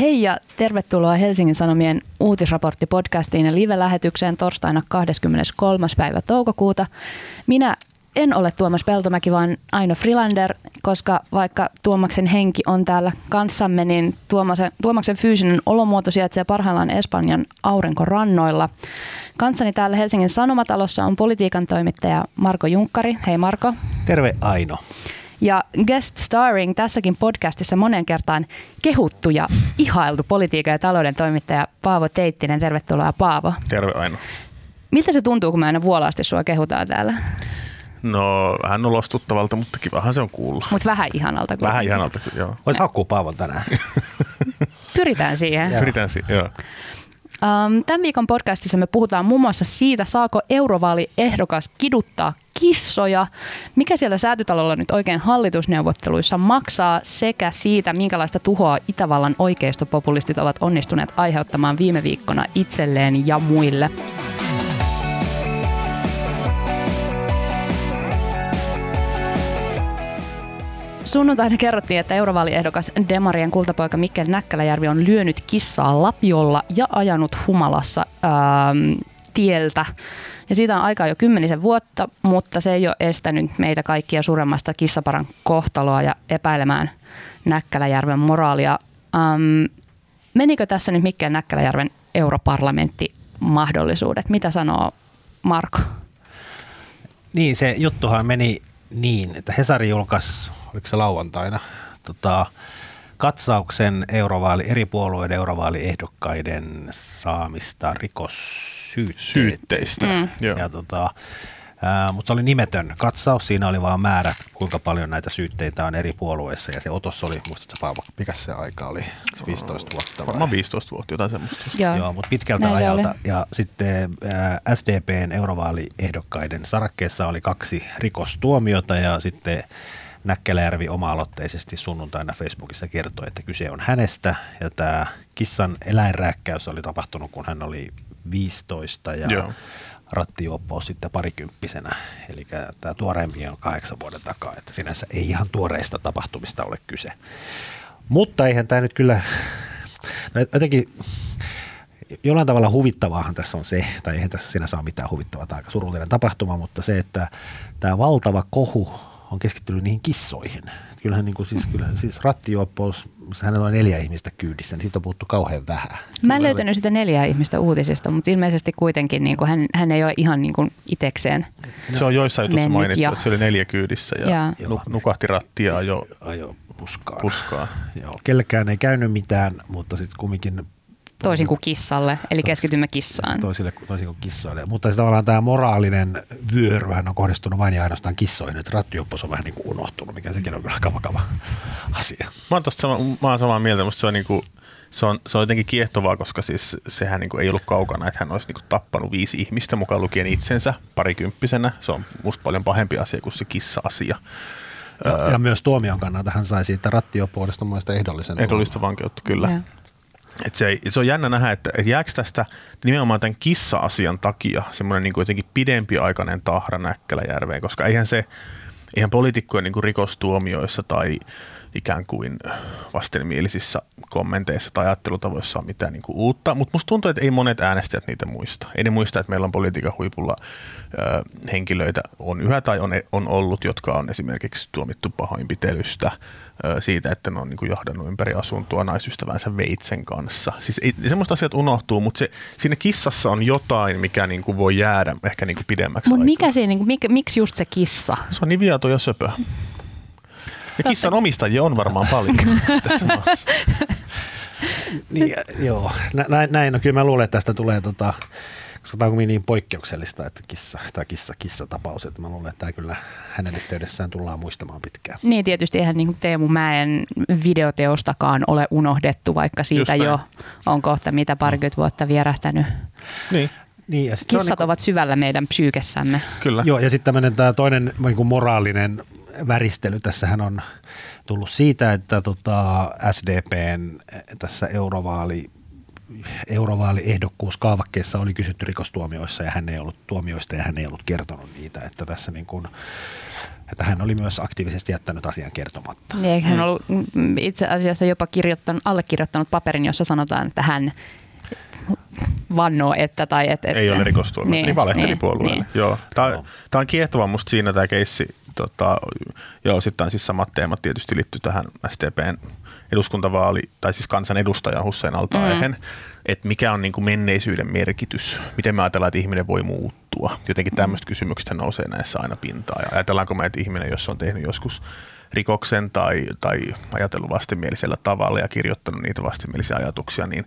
Hei ja tervetuloa Helsingin Sanomien uutisraporttipodcastiin ja live-lähetykseen torstaina 23. päivä toukokuuta. Minä en ole Tuomas Peltomäki, vaan Aino Frilander, koska vaikka Tuomaksen henki on täällä kanssamme, niin Tuomaksen, Tuomaksen fyysinen olomuoto sijaitsee parhaillaan Espanjan aurinkorannoilla. Kanssani täällä Helsingin Sanomatalossa on politiikan toimittaja Marko Junkkari. Hei Marko. Terve Aino. Ja guest starring tässäkin podcastissa monen kertaan kehuttu ja ihailtu politiikan ja talouden toimittaja Paavo Teittinen. Tervetuloa Paavo. Terve Aino. Miltä se tuntuu, kun me aina vuolaasti sua kehutaan täällä? No vähän nolostuttavalta, mutta kivahan se on kuulla. Mutta vähän ihanalta. Kuitenkin. Vähän ihanalta, joo. Voisi hakkuu Paavon tänään. Pyritään siihen. Pyritään siihen, joo. Um, tämän viikon podcastissa me puhutaan muun muassa siitä, saako eurovaaliehdokas kiduttaa kissoja, mikä siellä säätytalolla nyt oikein hallitusneuvotteluissa maksaa, sekä siitä, minkälaista tuhoa Itävallan oikeistopopulistit ovat onnistuneet aiheuttamaan viime viikkona itselleen ja muille. Sunnuntaina kerrottiin, että eurovaaliehdokas Demarien kultapoika Mikkel Näkkäläjärvi on lyönyt kissaa lapiolla ja ajanut humalassa ähm, tieltä. Ja siitä on aikaa jo kymmenisen vuotta, mutta se ei ole estänyt meitä kaikkia suuremmasta kissaparan kohtaloa ja epäilemään Näkkäläjärven moraalia. Ähm, menikö tässä nyt Mikkel Näkkäläjärven europarlamentti mahdollisuudet? Mitä sanoo Marko? Niin, se juttuhan meni niin, että Hesari julkaisi oliko se lauantaina, tota, katsauksen eurovaali, eri puolueiden eurovaaliehdokkaiden saamista rikossyytteistä. Mm. Ja tota, mutta se oli nimetön katsaus, siinä oli vaan määrä, kuinka paljon näitä syytteitä on eri puolueissa ja se otos oli, muistatko Paavo, mikä se aika oli, 15 vuotta vai? Varmaan 15 vuotta, jotain semmoista. Joo, Joo mutta pitkältä Näin ajalta. Oli. Ja sitten ää, SDPn eurovaaliehdokkaiden sarakkeessa oli kaksi rikostuomiota ja sitten Näkkäläjärvi oma-aloitteisesti sunnuntaina Facebookissa kertoi, että kyse on hänestä ja tämä kissan eläinrääkkäys oli tapahtunut, kun hän oli 15 ja Joo. rattijuoppaus sitten parikymppisenä. Eli tämä tuoreempi on kahdeksan vuoden takaa, että sinänsä ei ihan tuoreista tapahtumista ole kyse. Mutta eihän tämä nyt kyllä, no jotenkin jollain tavalla huvittavaahan tässä on se, tai eihän tässä sinänsä ole mitään huvittavaa, tai aika surullinen tapahtuma, mutta se, että tämä valtava kohu on keskittynyt niihin kissoihin. Kyllähän niin kuin, siis, kyllähän, siis rattijuoppous, hänellä on neljä ihmistä kyydissä, niin siitä on puhuttu kauhean vähän. Mä en löytänyt sitä neljää ihmistä uutisista, mutta ilmeisesti kuitenkin niin kuin hän, hän ei ole ihan niin kuin itekseen Se on joissain jutussa mainittu, ja, että se oli neljä kyydissä ja, ja, ja nukahti rattia jo ajo puskaa. puskaa. Joo, kellekään ei käynyt mitään, mutta sitten kumminkin Toisin kuin kissalle, eli keskitymme kissaan. Toisille, toisin kuin kissoille. Mutta se tavallaan tämä moraalinen vyöryhän on kohdistunut vain ja ainoastaan kissoihin, että rattioppos on vähän niin kuin unohtunut, mikä sekin on kyllä aika vakava asia. Mä oon, sama, mä oon samaa mieltä, mutta se on, niin kuin, se on, se on jotenkin kiehtovaa, koska siis sehän niin kuin ei ollut kaukana, että hän olisi niin kuin tappanut viisi ihmistä mukaan lukien itsensä parikymppisenä. Se on musta paljon pahempi asia kuin se kissa-asia. Ja, ja myös tuomion kannalta hän sai siitä rattioppuudesta muista ehdollisen Ehdollista vankeutta, kyllä. Ja. Et se, se on jännä nähdä, että, että jääkö tästä nimenomaan tämän kissa-asian takia semmoinen niin jotenkin pidempiaikainen tahra Näkkäläjärveen, koska eihän se, eihän poliitikkojen niin rikostuomioissa tai ikään kuin vastenmielisissä kommenteissa tai ajattelutavoissa ole mitään niin kuin uutta, mutta musta tuntuu, että ei monet äänestäjät niitä muista. Ei ne muista, että meillä on politiikan huipulla ö, henkilöitä on yhä tai on, on ollut, jotka on esimerkiksi tuomittu pahoinpitelystä, siitä, että ne on niin kuin johdannut ympäri asuntoa naisystävänsä veitsen kanssa. Siis ei, semmoista asiat unohtuu, mutta se, siinä kissassa on jotain, mikä niin kuin voi jäädä ehkä niin kuin pidemmäksi Mutta mikä siinä, niin kuin, mikä, miksi just se kissa? Se on niin viato ja söpö. Ja kissan omistajia on varmaan paljon tässä maassa. niin, joo, näin, näin, no kyllä mä luulen, että tästä tulee tota, koska tämä on niin poikkeuksellista, että kissa, tai kissa, kissa-tapaus, että mä luulen, että tämä kyllä hänen yhteydessään tullaan muistamaan pitkään. Niin, tietysti eihän niin Teemu Mäen videoteostakaan ole unohdettu, vaikka siitä jo on kohta mitä parikymmentä vuotta vierähtänyt. Niin. Niin, ja Kissat niin kuin, ovat syvällä meidän psyykessämme. Kyllä. Joo, ja sitten tämmöinen tämä toinen niin kuin moraalinen väristely tässähän on tullut siitä, että tota SDPn tässä eurovaali eurovaaliehdokkuus kaavakkeessa oli kysytty rikostuomioissa ja hän ei ollut tuomioista ja hän ei ollut kertonut niitä, että tässä niin kuin, että hän oli myös aktiivisesti jättänyt asian kertomatta. Niin, hän on ollut itse asiassa jopa kirjoittanut, allekirjoittanut paperin, jossa sanotaan, että hän vannoo, että tai et, et, Ei ole rikostuomio, niin, niin valehteli niin, puolueelle. Niin. Joo. Tämä, no. tämä on kiehtova musta siinä tämä keissi. Tota, joo, sitten siis samat teemat tietysti liittyy tähän STPn eduskuntavaali, tai siis kansanedustaja Hussein al mm. että mikä on niin kuin menneisyyden merkitys, miten me ajatellaan, että ihminen voi muuttua. Jotenkin tämmöistä kysymyksistä nousee näissä aina pintaan. Ja ajatellaanko me, että ihminen, jos on tehnyt joskus rikoksen tai, tai ajatellut vastenmielisellä tavalla ja kirjoittanut niitä vastenmielisiä ajatuksia, niin,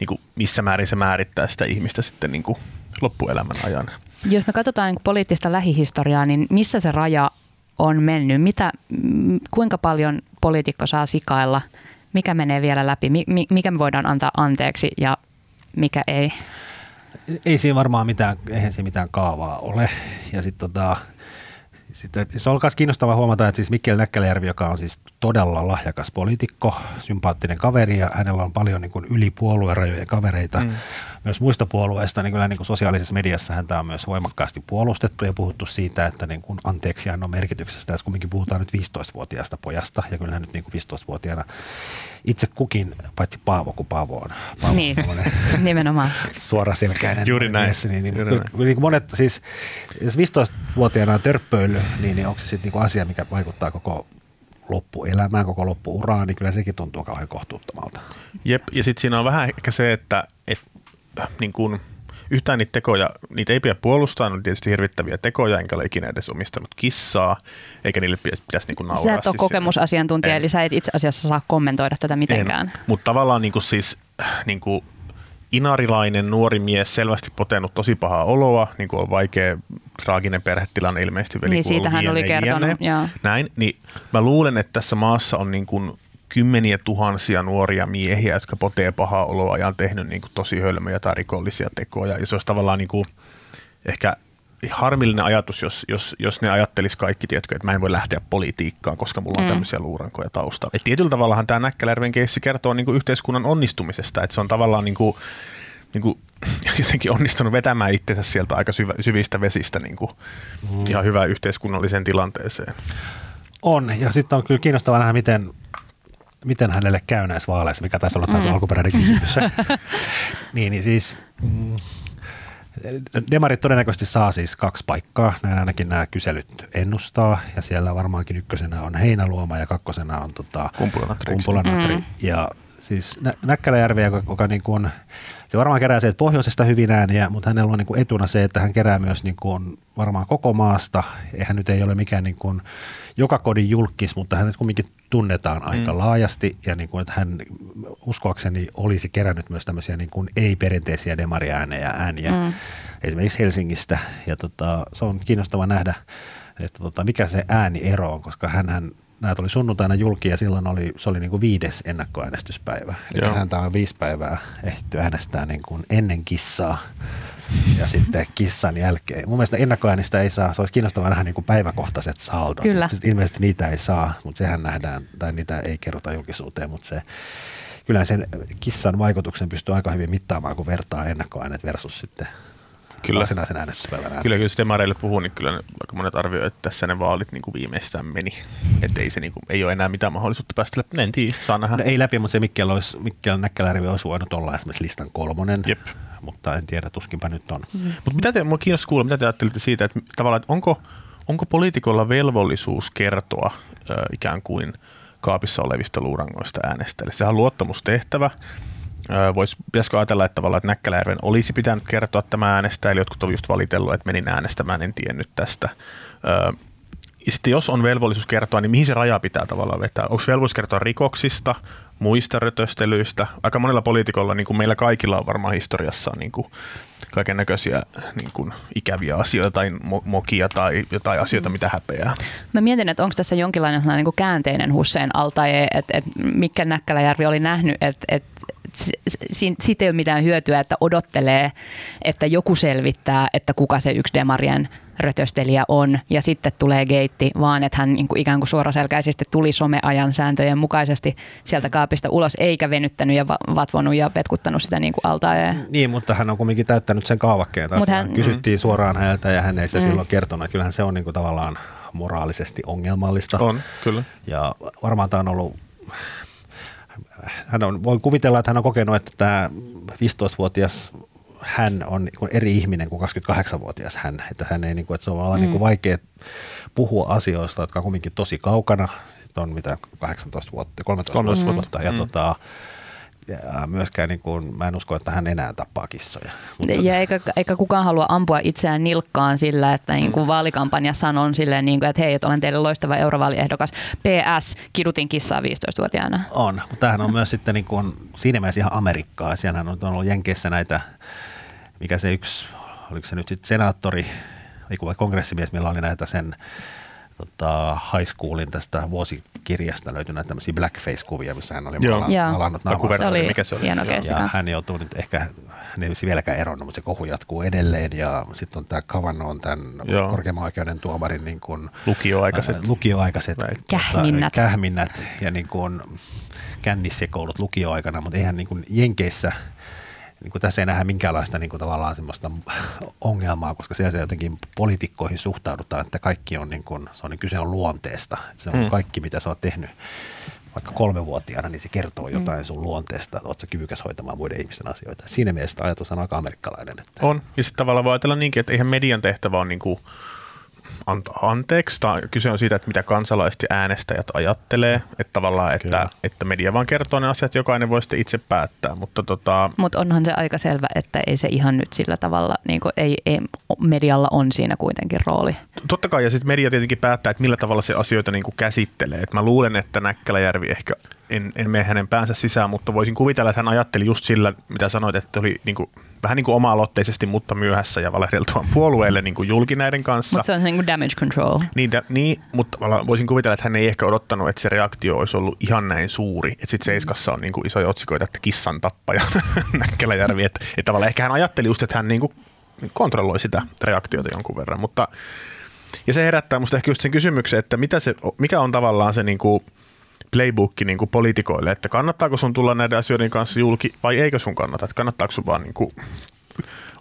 niin kuin missä määrin se määrittää sitä ihmistä sitten niin kuin loppuelämän ajan. Jos me katsotaan niin poliittista lähihistoriaa, niin missä se raja on mennyt? Mitä, kuinka paljon poliitikko saa sikailla? Mikä menee vielä läpi? Mikä me voidaan antaa anteeksi ja mikä ei? Ei siinä varmaan mitään, eihän siinä mitään kaavaa ole. Ja sitten tota, sitten se on myös kiinnostavaa huomata, että siis Mikkel Näkkäläjärvi, joka on siis todella lahjakas poliitikko, sympaattinen kaveri ja hänellä on paljon niin kuin yli puoluerajojen kavereita mm. Myös muista puolueista, niin kyllä niin kuin sosiaalisessa mediassa häntä on myös voimakkaasti puolustettu ja puhuttu siitä, että niin kuin anteeksiannon merkityksestä, että kumminkin puhutaan nyt 15-vuotiaasta pojasta ja kyllä nyt niin kuin 15-vuotiaana itse kukin, paitsi Paavo, kun Paavo on. Paavo niin, nimenomaan. Suoraselkäinen. Juuri näin. Mies, niin, niin, Juuri näin. niin monet, siis, jos 15-vuotiaana on törppöily, niin, niin onko se sitten niinku asia, mikä vaikuttaa koko loppuelämään, koko loppuuraan, niin kyllä sekin tuntuu kauhean kohtuuttomalta. Jep, ja sitten siinä on vähän ehkä se, että niin kuin – yhtään niitä tekoja, niitä ei pidä puolustaa, ne on tietysti hirvittäviä tekoja, enkä ole ikinä edes omistanut kissaa, eikä niille pitäisi niin nauraa. Sä et ole siis kokemusasiantuntija, en. eli sä et itse asiassa saa kommentoida tätä mitenkään. Mutta tavallaan niin kuin siis niin kuin inarilainen nuori mies, selvästi potenut tosi pahaa oloa, niin kuin on vaikea, traaginen perhetilanne ilmeisesti veli Niin siitä hän oli kertonut, joo. Näin, niin mä luulen, että tässä maassa on niin kuin kymmeniä tuhansia nuoria miehiä, jotka potee pahaa oloa ja on tehnyt niin kuin tosi hölmöjä tai rikollisia tekoja. Ja se olisi tavallaan niin kuin ehkä harmillinen ajatus, jos, jos, jos ne ajattelis kaikki, tiedätkö, että mä en voi lähteä politiikkaan, koska mulla on mm. tämmöisiä luurankoja taustalla. Et tietyllä tavallahan tämä Näkkäläjärven keissi kertoo niin kuin yhteiskunnan onnistumisesta, että se on tavallaan niin kuin, niin kuin, jotenkin onnistunut vetämään itsensä sieltä aika syvä, syvistä vesistä niin kuin, mm. ihan hyvää yhteiskunnalliseen tilanteeseen. On, ja sitten on kyllä kiinnostavaa nähdä, miten miten hänelle käy näissä vaaleissa, mikä taisi olla taas mm. alkuperäinen kysymys. niin, niin siis mm, Demarit todennäköisesti saa siis kaksi paikkaa, näin ainakin nämä kyselyt ennustaa, ja siellä varmaankin ykkösenä on Heinäluoma ja kakkosena on tota, Kumpulanatri. Kumpulanatri. Mm. Ja siis Nä- Näkkäläjärvi, joka, joka niin kuin, se varmaan kerää sieltä pohjoisesta hyvin ääniä, mutta hänellä on niin kuin etuna se, että hän kerää myös niin kuin varmaan koko maasta. Eihän nyt ei ole mikään niin kuin joka kodin julkis, mutta hänet kuitenkin tunnetaan aika mm. laajasti ja niin kuin, että hän uskoakseni olisi kerännyt myös tämmöisiä niin kuin ei-perinteisiä demariäänejä ääniä mm. esimerkiksi Helsingistä ja tota, se on kiinnostava nähdä, että tota, mikä se ääniero on, koska hän nämä tuli sunnuntaina julki ja silloin oli, se oli niin kuin viides ennakkoäänestyspäivä. Eli häntä on viisi päivää ehditty äänestää niin kuin ennen kissaa ja sitten kissan jälkeen. Mun mielestä ennakkoäänistä ei saa, se olisi kiinnostavaa nähdä niin kuin päiväkohtaiset saldot. Kyllä. Sitten ilmeisesti niitä ei saa, mutta sehän nähdään, tai niitä ei kerrota julkisuuteen, mutta se, kyllä sen kissan vaikutuksen pystyy aika hyvin mittaamaan, kun vertaa ennakkoäänet versus sitten kyllä. varsinaisen äänestyspäivän äänet. Kyllä, kyllä jos demareille puhuu, niin kyllä aika monet arvioivat, että tässä ne vaalit niin kuin viimeistään meni. Että ei, se, niin kuin, ei ole enää mitään mahdollisuutta päästä läpi. En tiedä, saa nähdä. No, ei läpi, mutta se Mikkel, olisi, Mikkel Näkkälärivi olisi voinut olla esimerkiksi listan kolmonen. Jep mutta en tiedä, tuskinpä nyt on. Mm. Mutta mitä te, mua kiinnostaa kuulla, mitä te ajattelitte siitä, että tavallaan, että onko, onko poliitikolla velvollisuus kertoa äh, ikään kuin kaapissa olevista luurangoista äänestäjille? Sehän on luottamustehtävä. Vois, pitäisikö ajatella, että tavallaan että Näkkäläjärven olisi pitänyt kertoa tämä äänestäjille, jotkut on just valitellut, että menin äänestämään, en tiennyt tästä. Ja sitten jos on velvollisuus kertoa, niin mihin se raja pitää tavallaan vetää? Onko velvollisuus kertoa rikoksista, muista rötöstelyistä? Aika monella poliitikolla, niin kuin meillä kaikilla on varmaan historiassa niin kuin kaiken näköisiä niin kuin ikäviä asioita tai mokia tai jotain asioita, mitä häpeää. Mä mietin, että onko tässä jonkinlainen niin kuin käänteinen Hussein altaje, että, että Mikkel Näkkäläjärvi oli nähnyt, että, että siitä ei ole mitään hyötyä, että odottelee, että joku selvittää, että kuka se yksi Demarien rötöstelijä on ja sitten tulee geitti, vaan että hän niin kuin ikään kuin suoraselkäisesti tuli someajan sääntöjen mukaisesti sieltä kaapista ulos, eikä venyttänyt ja vatvonut ja petkuttanut sitä niin kuin altaa. Ja... Niin, mutta hän on kuitenkin täyttänyt sen kaavakkeen. Hän... Kysyttiin suoraan häneltä ja hän ei se mm. silloin kertonut. Kyllähän se on niin kuin tavallaan moraalisesti ongelmallista. On, kyllä. Ja varmaan tämä on ollut hän on, voin kuvitella, että hän on kokenut, että tämä 15-vuotias hän on niin eri ihminen kuin 28-vuotias hän. Että, hän ei, niin kuin, että se on mm. niin kuin vaikea puhua asioista, jotka on kuitenkin tosi kaukana. Sitten on mitä 18 vuotta, 13, 13 vuotta. Ja mm. tota, ja myöskään niin kuin, mä en usko, että hän enää tappaa kissoja. Mutta... Ja eikä, eikä kukaan halua ampua itseään nilkkaan sillä, että niin kuin vaalikampanjassa on silleen, niin kuin, että hei, että olen teille loistava eurovaaliehdokas. PS, kidutin kissaa 15-vuotiaana. On, mutta tämähän on myös sitten niin kuin, siinä mielessä ihan Amerikkaa. Siellähän on ollut Jenkeissä näitä, mikä se yksi, oliko se nyt sitten senaattori, vai kongressimies, millä oli näitä sen tota, high schoolin tästä vuosikirjasta löytyi näitä tämmöisiä blackface-kuvia, missä hän oli malannut naamansa. Se oli mikä se oli? hieno ja, ja hän joutuu nyt ehkä, hän ei vieläkään eronnut, mutta se kohu jatkuu edelleen ja sitten on tämä Kavano on tämän Joo. korkeamman oikeuden tuomarin niin kuin, lukioaikaiset, äh, lukioaikaiset kähminnät. Tota, kähminnät ja niin kuin, kännissekoulut lukioaikana, mutta eihän niin kuin Jenkeissä – niin kuin tässä ei nähdä minkäänlaista niin kuin tavallaan semmoista ongelmaa, koska siellä jotenkin poliitikkoihin suhtaudutaan, että kaikki on, niin kuin, se on niin kyse on luonteesta. Se on hmm. kaikki, mitä sä oot tehnyt vaikka kolmevuotiaana, niin se kertoo jotain hmm. sun luonteesta, että oot sä kyvykäs hoitamaan muiden ihmisten asioita. Siinä mielessä ajatus on aika amerikkalainen. Että. On, ja sitten tavallaan voi ajatella niinkin, että eihän median tehtävä on niin kuin antaa anteeksi. Tämä kyse on siitä, että mitä kansalaiset ja äänestäjät ajattelee. Että tavallaan, että, että media vaan kertoo ne asiat, jokainen voi sitten itse päättää. Mutta tota... Mut onhan se aika selvä, että ei se ihan nyt sillä tavalla, niin kuin ei, ei, medialla on siinä kuitenkin rooli. Totta kai, ja sitten media tietenkin päättää, että millä tavalla se asioita niin kuin käsittelee. Et mä luulen, että Näkkäläjärvi ehkä en, en mene hänen päänsä sisään, mutta voisin kuvitella, että hän ajatteli just sillä, mitä sanoit, että oli niin kuin, vähän niin kuin oma-aloitteisesti, mutta myöhässä ja valehdeltuaan puolueelle niin kuin julki näiden kanssa. Mutta se on niin kuin damage control. Niin, da, niin, mutta voisin kuvitella, että hän ei ehkä odottanut, että se reaktio olisi ollut ihan näin suuri. Että sitten Seiskassa on niin kuin isoja otsikoita, että kissan tappaja Näkkäläjärvi. Että, että tavallaan ehkä hän ajatteli just, että hän niin kuin kontrolloi sitä reaktiota jonkun verran. Mutta, ja se herättää musta ehkä just sen kysymyksen, että mitä se, mikä on tavallaan se niin kuin, playbookki niin kuin poliitikoille, että kannattaako sun tulla näiden asioiden kanssa julki vai eikö sun kannata, että kannattaako sun vaan niin kuin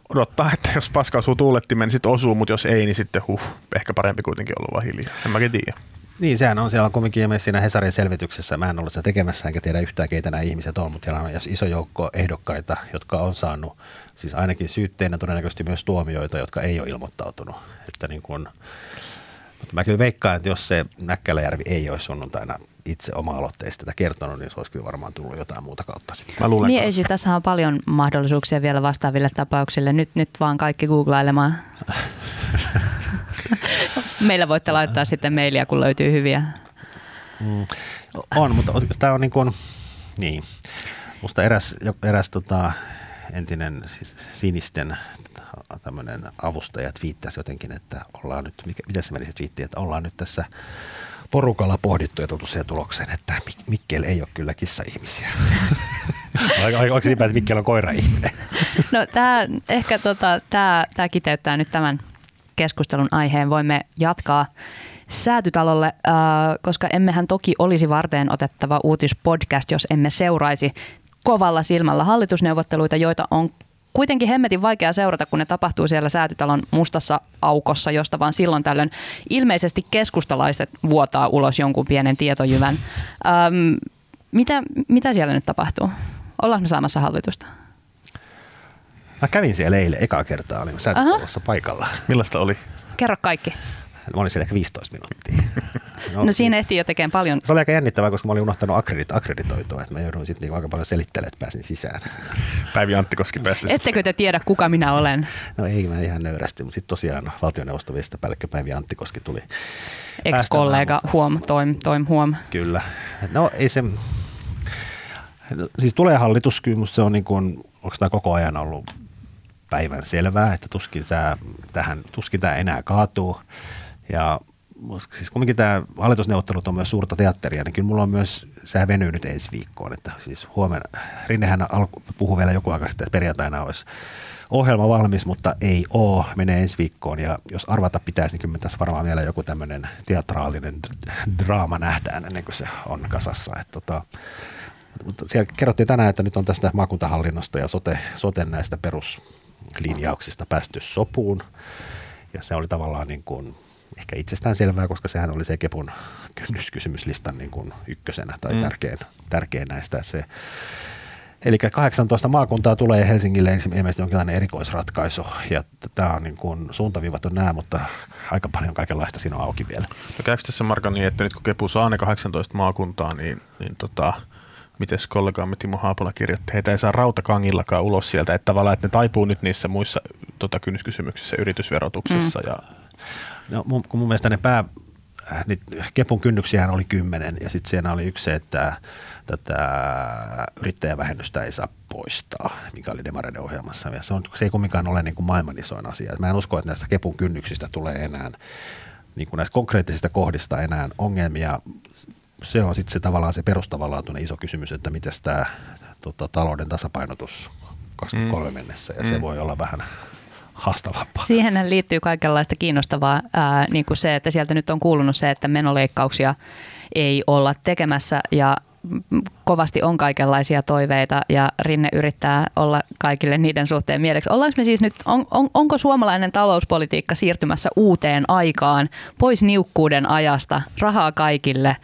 odottaa, että jos paska osuu tuulettimen, niin sitten osuu, mutta jos ei, niin sitten huh, ehkä parempi kuitenkin olla vaan hiljaa. En mäkin tiedä. Niin, sehän on siellä kumminkin siinä Hesarin selvityksessä. Mä en ollut sitä tekemässä enkä tiedä yhtään, keitä nämä ihmiset on, mutta siellä on iso joukko ehdokkaita, jotka on saanut siis ainakin syytteinä todennäköisesti myös tuomioita, jotka ei ole ilmoittautunut. Että niin kun, mutta mä kyllä veikkaan, että jos se Näkkäläjärvi ei olisi sunnuntaina itse oma-aloitteisesti tätä kertonut, niin se olisi kyllä varmaan tullut jotain muuta kautta sitten. Mä luulen, niin ei siis tässä on paljon mahdollisuuksia vielä vastaaville tapauksille. Nyt, nyt vaan kaikki googlailemaan. Meillä voitte laittaa sitten mailia, kun löytyy hyviä. Mm, on, mutta tämä on niin kuin, niin. Musta eräs, eräs tota, entinen sinisten tämmöinen avustaja twiittasi jotenkin, että ollaan nyt, mikä, miten se meni se twiitti, että ollaan nyt tässä porukalla pohdittu ja tultu siihen tulokseen, että Mikkel ei ole kyllä kissa-ihmisiä. Onko se että Mikkel on koira-ihminen? No tämä ehkä tota, tämä, tämä kiteyttää nyt tämän keskustelun aiheen. Voimme jatkaa säätytalolle, äh, koska emmehän toki olisi varteen otettava uutispodcast, jos emme seuraisi kovalla silmällä hallitusneuvotteluita, joita on kuitenkin hemmetin vaikea seurata, kun ne tapahtuu siellä säätytalon mustassa aukossa, josta vaan silloin tällöin ilmeisesti keskustalaiset vuotaa ulos jonkun pienen tietojyvän. Öm, mitä, mitä siellä nyt tapahtuu? Ollaanko me saamassa hallitusta? Mä kävin siellä eilen ekaa kertaa, olin säätytalossa paikalla. Millaista oli? Kerro kaikki. Mä olin siellä ehkä 15 minuuttia. No, no siinä ehtii jo tekemään paljon. Se oli aika jännittävää, koska mä olin unohtanut akkredit, akkreditoitua, että mä jouduin sitten niinku aika paljon selittelemään, että pääsin sisään. Päivi Anttikoski päästi. Ettekö te tiedä, kuka minä olen? No ei, mä ihan nöyrästi, mutta sitten tosiaan valtioneuvostovista päällikkö Päivi Anttikoski tuli. Ex-kollega Huom, Toim, Toim Huom. Kyllä. No ei se, no, siis tulee hallitus, kyllä se on niin kuin, onko tämä koko ajan ollut päivän selvää, että tuskin tämä, tähän, tuskin tämä enää kaatuu. Ja siis kumminkin tämä hallitusneuvottelut on myös suurta teatteria, niin kyllä mulla on myös, sehän venyy nyt ensi viikkoon, että siis huomenna, Rinnehän alku, puhui vielä joku aika sitten, että perjantaina olisi ohjelma valmis, mutta ei ole, menee ensi viikkoon ja jos arvata pitäisi, niin kyllä tässä varmaan vielä joku tämmöinen teatraalinen draama nähdään ennen kuin se on kasassa. Että tota, mutta siellä kerrottiin tänään, että nyt on tästä maakuntahallinnosta ja sote, soten näistä peruslinjauksista päästy sopuun ja se oli tavallaan niin kuin ehkä itsestään selvää, koska sehän oli se Kepun kynnyskysymyslistan niin kuin ykkösenä tai mm. tärkein, tärkein näistä. Se, Eli 18 maakuntaa tulee Helsingille ilmeisesti jonkinlainen erikoisratkaisu, ja tämä on niin kuin, suuntaviivat on nämä, mutta aika paljon kaikenlaista siinä on auki vielä. No käykö tässä Marko niin, että nyt kun Kepu saa ne 18 maakuntaa, niin, niin tota, miten kollegaamme Timo Haapola kirjoitti, heitä ei saa rautakangillakaan ulos sieltä, että tavallaan, että ne taipuu nyt niissä muissa tota, kynnyskysymyksissä, yritysverotuksessa mm. ja No, mun, kun mun mielestä ne pää, äh, nyt Kepun kynnyksiähän oli kymmenen ja sitten siinä oli yksi se, että tätä yrittäjävähennystä ei saa poistaa, mikä oli Demareiden ohjelmassa. Ja se, on, se ei kumminkaan ole niin kuin maailman isoin asia. Mä en usko, että näistä Kepun kynnyksistä tulee enää, niin kuin näistä konkreettisista kohdista enää ongelmia. Se on sitten se tavallaan se perustavanlaatuinen iso kysymys, että miten tämä tota, talouden tasapainotus 23 mm. mennessä, ja se mm. voi olla vähän haastavampaa. Siihen liittyy kaikenlaista kiinnostavaa, ää, niin kuin se, että sieltä nyt on kuulunut se, että menoleikkauksia ei olla tekemässä ja kovasti on kaikenlaisia toiveita ja Rinne yrittää olla kaikille niiden suhteen mieleksi. Ollaanko me siis nyt, on, on, onko suomalainen talouspolitiikka siirtymässä uuteen aikaan, pois niukkuuden ajasta, rahaa kaikille?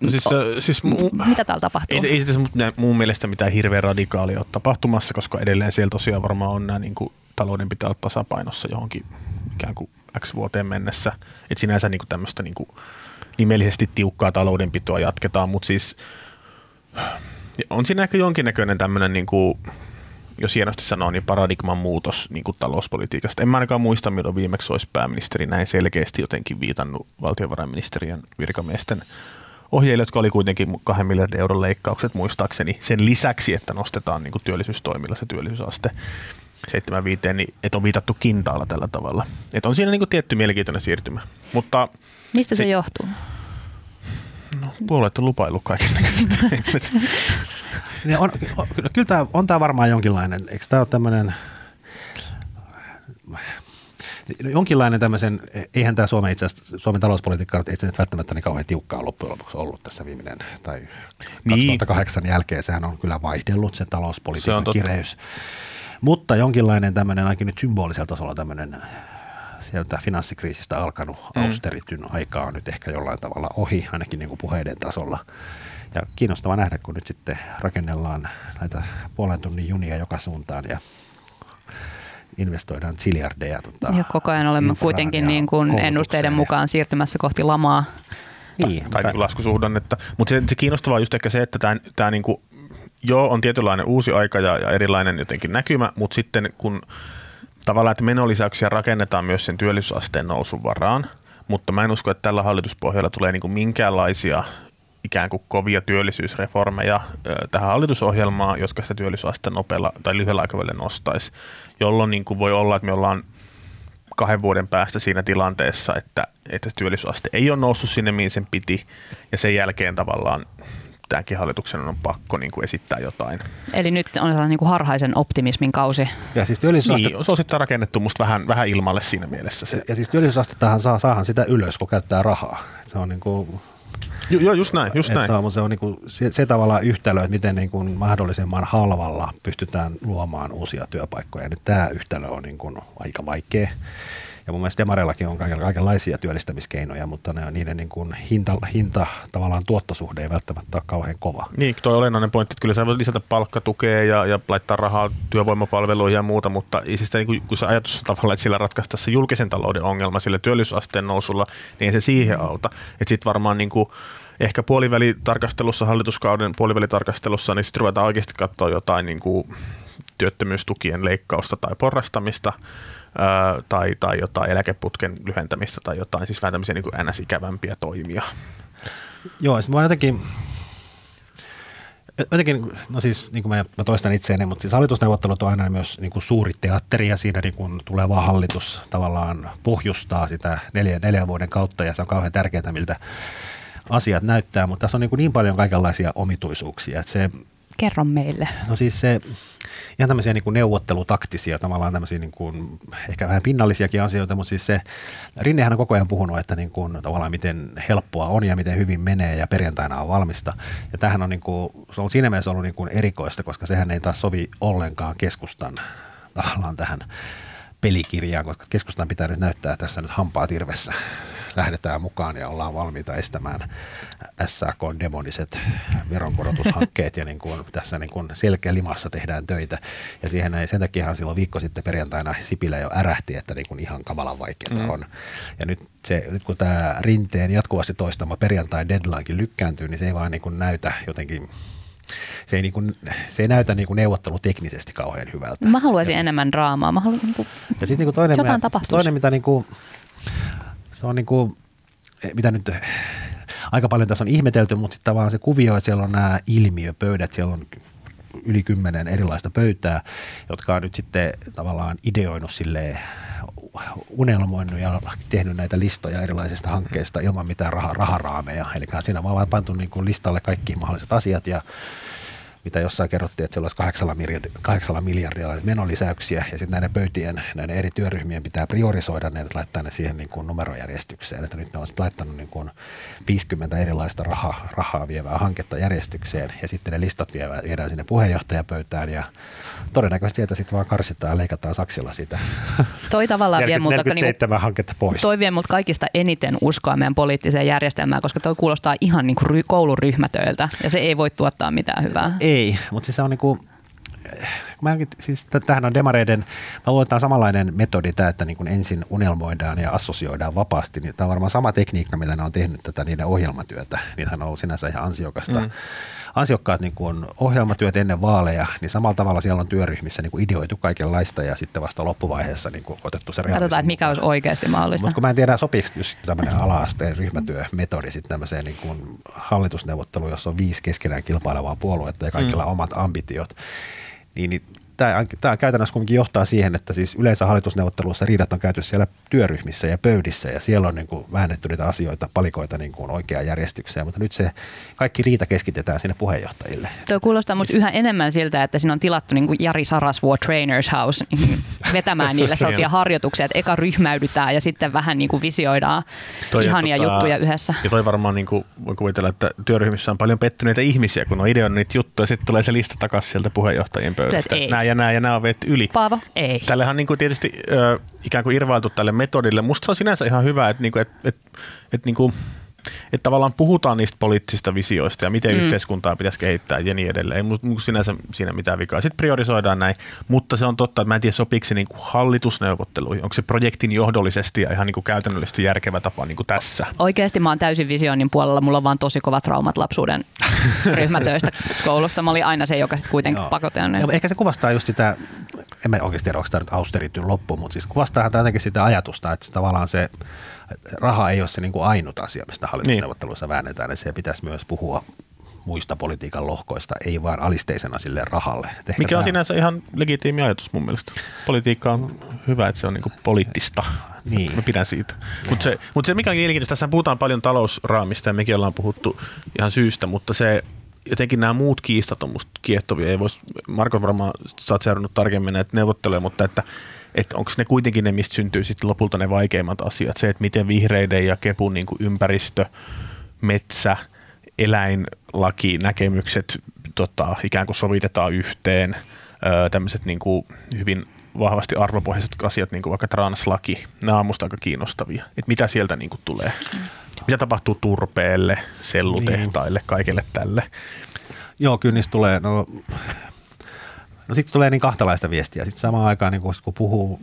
No siis, o, siis mu, mitä täällä tapahtuu? Ei, ei tässä mun mielestä mitään hirveän radikaalia ole tapahtumassa, koska edelleen siellä tosiaan varmaan on nämä niin kuin talouden pitää olla tasapainossa johonkin ikään kuin X vuoteen mennessä. Että sinänsä niin kuin tämmöistä niin kuin nimellisesti tiukkaa taloudenpitoa jatketaan, mutta siis on siinä ehkä jonkinnäköinen tämmöinen, niin kuin, jos hienosti sanoo, niin paradigman muutos niin kuin talouspolitiikasta. En mä ainakaan muista, milloin viimeksi olisi pääministeri näin selkeästi jotenkin viitannut valtiovarainministeriön virkamiesten ohjeille, jotka oli kuitenkin kahden miljardin euron leikkaukset muistaakseni sen lisäksi, että nostetaan niin kuin työllisyystoimilla se työllisyysaste 75, niin että on viitattu kintaalla tällä tavalla. Että on siinä niin kuin tietty mielenkiintoinen siirtymä. Mutta Mistä se, se johtuu? No, puolueet on lupailu kaiken niin on, on, kyllä tämä on tämä varmaan jonkinlainen, eikö tämä ole tämmöinen jonkinlainen tämmöisen, eihän tämä Suomen itse asiassa, Suomen talouspolitiikka ei se nyt välttämättä niin kauhean tiukkaa loppujen lopuksi ollut tässä viimeinen, tai 2008 niin. jälkeen sehän on kyllä vaihdellut se talouspolitiikan se kireys. Mutta jonkinlainen tämmöinen ainakin nyt symbolisella tasolla tämmöinen sieltä finanssikriisistä alkanut mm. austerityn aika on nyt ehkä jollain tavalla ohi, ainakin niin kuin puheiden tasolla. Ja kiinnostava nähdä, kun nyt sitten rakennellaan näitä puolen tunnin junia joka suuntaan ja investoidaan ziljardeja. Tota, ja koko ajan olemme kuitenkin niin kuin ennusteiden mukaan siirtymässä kohti lamaa. Niin, tai, tai laskusuhdannetta. Mutta se, se kiinnostavaa on just ehkä se, että tämä, tämä niin kuin joo, on tietynlainen uusi aika ja, ja erilainen jotenkin näkymä, mutta sitten kun tavallaan, että menolisäyksiä rakennetaan myös sen työllisyysasteen nousun varaan, mutta mä en usko, että tällä hallituspohjalla tulee niin kuin minkäänlaisia ikään kuin kovia työllisyysreformeja tähän hallitusohjelmaan, jotka sitä työllisyysasteen nopealla tai lyhyellä aikavälillä nostaisi, jolloin niin kuin voi olla, että me ollaan kahden vuoden päästä siinä tilanteessa, että, että työllisyysaste ei ole noussut sinne, mihin sen piti, ja sen jälkeen tavallaan tämänkin hallituksen on pakko niin kuin esittää jotain. Eli nyt on sellainen niin kuin harhaisen optimismin kausi. Ja siis työllisyysaste... Niin, se on sitten rakennettu musta vähän, vähän ilmalle siinä mielessä. Se. Ja siis työllisyysastettahan saa, saahan sitä ylös, kun käyttää rahaa. Se on niin kuin Joo, just näin. Just näin. Se on, se, on niin kuin, se, se tavallaan yhtälö, että miten niin kuin mahdollisimman halvalla pystytään luomaan uusia työpaikkoja. Niin tämä yhtälö on niin kuin aika vaikea. Ja mun mielestä Demarellakin on kaikenlaisia työllistämiskeinoja, mutta ne, niiden niin kuin hinta, hinta, tavallaan tuottosuhde ei välttämättä ole kauhean kova. Niin, tuo olennainen pointti, että kyllä sä voit lisätä palkkatukea ja, ja laittaa rahaa työvoimapalveluihin ja muuta, mutta siis niin kuin, kun se ajatus on tavallaan, että sillä ratkaista se julkisen talouden ongelma sillä työllisyysasteen nousulla, niin se siihen auta. Että sitten varmaan niin kuin, ehkä puolivälitarkastelussa, hallituskauden puolivälitarkastelussa, niin sitten ruvetaan oikeasti katsoa jotain niin kuin työttömyystukien leikkausta tai porrastamista, tai, tai jotain eläkeputken lyhentämistä tai jotain, siis vähän tämmöisiä niin ns-ikävämpiä toimia. Joo, sitten mä jotenkin, jotenkin, no siis niin kuin mä, mä toistan itseäni, mutta siis hallitusneuvottelut on aina myös niin kuin suuri teatteri ja siinä niin kuin tuleva hallitus tavallaan pohjustaa sitä neljän, neljän vuoden kautta ja se on kauhean tärkeää, miltä asiat näyttää, mutta tässä on niin, kuin niin paljon kaikenlaisia omituisuuksia, että se Kerro meille. No siis se, ihan tämmöisiä niin kuin neuvottelutaktisia, tavallaan tämmöisiä niin kuin, ehkä vähän pinnallisiakin asioita, mutta siis se, Rinnehän on koko ajan puhunut, että niin kuin, tavallaan miten helppoa on ja miten hyvin menee ja perjantaina on valmista. Ja tämähän on, niin kuin, se on siinä mielessä ollut niin kuin erikoista, koska sehän ei taas sovi ollenkaan keskustan tavallaan tähän pelikirjaan, koska keskustan pitää nyt näyttää tässä nyt hampaa tirvessä. Lähdetään mukaan ja ollaan valmiita estämään SAK-demoniset veronkorotushankkeet ja niin kuin tässä niin kuin selkeä limassa tehdään töitä. Ja siihen ei, sen takia silloin viikko sitten perjantaina Sipilä jo ärähti, että niin kuin ihan kamalan vaikeaa mm. on. Ja nyt, se, nyt kun tämä rinteen jatkuvasti toistama perjantai deadlinekin lykkääntyy, niin se ei vaan niin kuin näytä jotenkin se ei, niin kuin, se ei näytä niin kuin neuvotteluteknisesti kauhean hyvältä. Mä haluaisin ja enemmän draamaa. Mä haluan, niin kuin, ja sit niin toinen, jotain mä, toinen, mitä niin kuin, se on niin kuin, mitä nyt aika paljon tässä on ihmetelty, mutta sitten vaan se kuvio, että siellä on nämä ilmiöpöydät, siellä on yli kymmenen erilaista pöytää, jotka on nyt sitten tavallaan ideoinut sille unelmoinut ja tehnyt näitä listoja erilaisista hankkeista ilman mitään rah- raharaameja. Eli siinä on vaan pantu niin kuin listalle kaikki mahdolliset asiat ja mitä jossain kerrottiin, että siellä olisi kahdeksalla miljardilla, kahdeksalla miljardilla menolisäyksiä, ja sitten näiden pöytien, näiden eri työryhmien pitää priorisoida ne, että laittaa ne siihen niin kuin numerojärjestykseen, että nyt ne on laittanut niin kuin 50 erilaista rahaa, rahaa vievää hanketta järjestykseen, ja sitten ne listat viedään, viedään sinne puheenjohtajapöytään, ja todennäköisesti sieltä sitten vaan karsitaan ja leikataan saksilla sitä. Toi tavallaan vie multa, niin hanketta pois. Toi vie multa kaikista eniten uskoa meidän poliittiseen järjestelmään, koska toi kuulostaa ihan niin kuin kouluryhmätöiltä, ja se ei voi tuottaa mitään hyvää. Ei ei, mutta siis se on niinku, mä, siis tämähän on demareiden, mä luulen, on samanlainen metodi tämä, että niin ensin unelmoidaan ja assosioidaan vapaasti. Niin tämä on varmaan sama tekniikka, millä ne on tehnyt tätä niiden ohjelmatyötä. Niitähän on ollut sinänsä ihan ansiokasta. Mm ansiokkaat niin kuin ohjelmatyöt ennen vaaleja, niin samalla tavalla siellä on työryhmissä niin kuin ideoitu kaikenlaista ja sitten vasta loppuvaiheessa niin kuin otettu se Katsotaan, että mikä olisi oikeasti mahdollista. Mutta kun mä en tiedä, sopiiko just tämmöinen ala-asteen ryhmätyömetodi sitten tämmöiseen niin kuin hallitusneuvotteluun, jossa on viisi keskenään kilpailevaa puoluetta ja kaikilla mm. omat ambitiot, niin, niin tämä, tämä käytännössä kuitenkin johtaa siihen, että siis yleensä hallitusneuvotteluissa riidat on käyty siellä työryhmissä ja pöydissä ja siellä on niin kuin väännetty niitä asioita, palikoita niin kuin oikeaan järjestykseen, mutta nyt se kaikki riita keskitetään sinne puheenjohtajille. Tuo kuulostaa minusta yhä enemmän siltä, että siinä on tilattu niin kuin Jari Sarasvuo Trainers House niin vetämään niille sellaisia harjoituksia, että eka ryhmäydytään ja sitten vähän niin kuin visioidaan toi ihania tota, juttuja yhdessä. Ja toi varmaan niin kuin, voi kuvitella, että työryhmissä on paljon pettyneitä ihmisiä, kun on ideoinut niitä juttuja ja sitten tulee se lista takaisin sieltä puheenjohtajien pöydästä. Nämä ja nämä ja nämä on vetty yli. Paavo, ei. Tällehän on niin kuin tietysti äh, ikään kuin irvailtu tälle metodille. Musta se on sinänsä ihan hyvä, että, niin kuin, että, että, että niin kuin, että tavallaan puhutaan niistä poliittisista visioista ja miten mm. yhteiskuntaa pitäisi kehittää ja niin edelleen. Ei mun sinänsä siinä mitään vikaa. Sitten priorisoidaan näin, mutta se on totta, että mä en tiedä sopiiko se niin kuin hallitusneuvotteluihin. Onko se projektin johdollisesti ja ihan niin kuin käytännöllisesti järkevä tapa niin kuin tässä? Oikeasti mä oon täysin visioinnin puolella. Mulla on vaan tosi kovat traumat lapsuuden ryhmätöistä koulussa. Mä olin aina se, joka sitten kuitenkin pakotean. Ehkä se kuvastaa just sitä, en mä oikeasti tiedä, onko tämä nyt austerityn loppu, mutta siis kuvastaa jotenkin sitä ajatusta, että tavallaan se raha ei ole se niin kuin ainut asia, mistä hallitusneuvotteluissa niin. väännetään, ja se pitäisi myös puhua muista politiikan lohkoista, ei vaan alisteisena sille rahalle. Ehkä Mikä on sinänsä ihan legitiimi ajatus mun mielestä. Politiikka on hyvä, että se on niinku poliittista. Niin. Mä pidän siitä. Mutta se, mut se, mikä on mielenkiintoista, tässä puhutaan paljon talousraamista ja mekin ollaan puhuttu ihan syystä, mutta se jotenkin nämä muut kiistat on musta kiehtovia. Ei vois, Marko varmaan sä oot seurannut tarkemmin näitä neuvotteluja, mutta että että onko ne kuitenkin ne, mistä syntyy sitten lopulta ne vaikeimmat asiat. Se, että miten vihreiden ja kepun niin ympäristö, metsä, eläinlaki, näkemykset tota, ikään kuin sovitetaan yhteen. Öö, tämmöiset niin hyvin vahvasti arvopohjaiset asiat, niin kuin vaikka translaki, nämä on musta aika kiinnostavia. Että mitä sieltä niin kuin tulee. Mitä tapahtuu turpeelle, sellutehtaille, niin. kaikille tälle. Joo, kyllä niistä tulee, no No sitten tulee niin kahtalaista viestiä. Sitten samaan aikaan, niin kun puhuu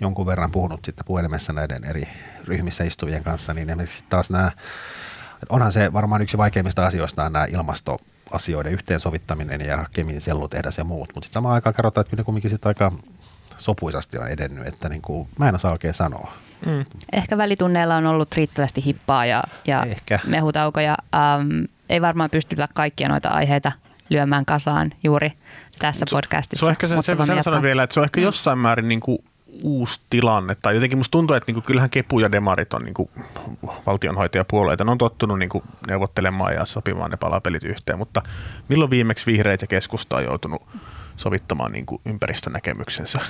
jonkun verran puhunut sitten puhelimessa näiden eri ryhmissä istuvien kanssa, niin esimerkiksi taas nämä, onhan se varmaan yksi vaikeimmista asioista nämä ilmastoasioiden yhteensovittaminen ja kemin sellutehdas ja muut, mutta sitten samaan aikaan kerrotaan, että kyllä kumminkin sitten aika sopuisasti on edennyt, että niin kuin, mä en osaa oikein sanoa. Mm. Ehkä välitunneilla on ollut riittävästi hippaa ja, ja Ehkä. mehutaukoja. Ähm, ei varmaan pystytä kaikkia noita aiheita lyömään kasaan juuri tässä se, podcastissa. Se on ehkä se, se, sen sanon vielä, että se on ehkä mm. jossain määrin niin kuin uusi tilanne. Tai jotenkin musta tuntuu, että niinku, kyllähän Kepu ja Demarit on niinku valtionhoitajapuolueita. Ne on tottunut niinku neuvottelemaan ja sopimaan ne palapelit yhteen, mutta milloin viimeksi vihreät ja keskusta on joutunut sovittamaan niinku ympäristönäkemyksensä?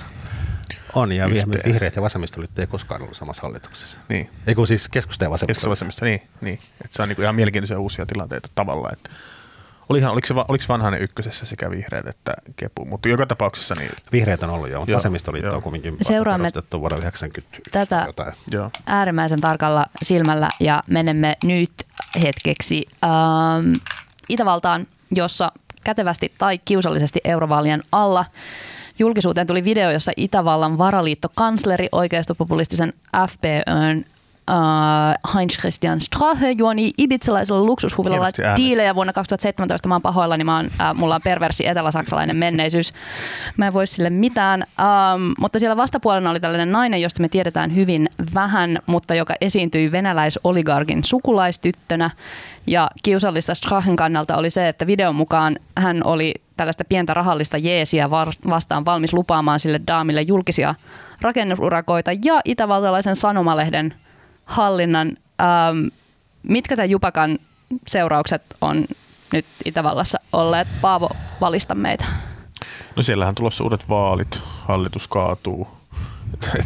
On, ja yhteen. vihreät ja vasemmistoliitto ei koskaan ollut samassa hallituksessa. Niin. Ei kun siis keskusta ja vasemmistoliitto. Keskusta ja vasemmistoliitto, niin. niin. Että se on niinku ihan mielenkiintoisia uusia tilanteita tavalla, että Olihan, oliko, se, oliko Vanhanen ykkösessä sekä vihreät että kepu, mutta joka tapauksessa niin... Vihreät on ollut jo, mutta vasemmistoliitto on kuitenkin Seuraamme perustettu vuonna 1991. Tätä jotain. Joo. äärimmäisen tarkalla silmällä ja menemme nyt hetkeksi ähm, Itävaltaan, jossa kätevästi tai kiusallisesti eurovaalien alla julkisuuteen tuli video, jossa Itävallan varaliittokansleri oikeistopopulistisen FPÖn uh, Heinz Christian Strahe juoni ibitsalaisella luksushuvilalla diilejä vuonna 2017. Mä oon pahoillani, mä oon, uh, mulla on perversi eteläsaksalainen menneisyys. Mä en voi sille mitään. Um, mutta siellä vastapuolella oli tällainen nainen, josta me tiedetään hyvin vähän, mutta joka esiintyi venäläisoligarkin sukulaistyttönä. Ja kiusallista Strahen kannalta oli se, että videon mukaan hän oli tällaista pientä rahallista jeesiä vastaan valmis lupaamaan sille daamille julkisia rakennusurakoita ja itävaltalaisen sanomalehden hallinnan. Ähm, mitkä tämän Jupakan seuraukset on nyt Itävallassa olleet? Paavo, valista meitä. No siellähän tulossa uudet vaalit, hallitus kaatuu.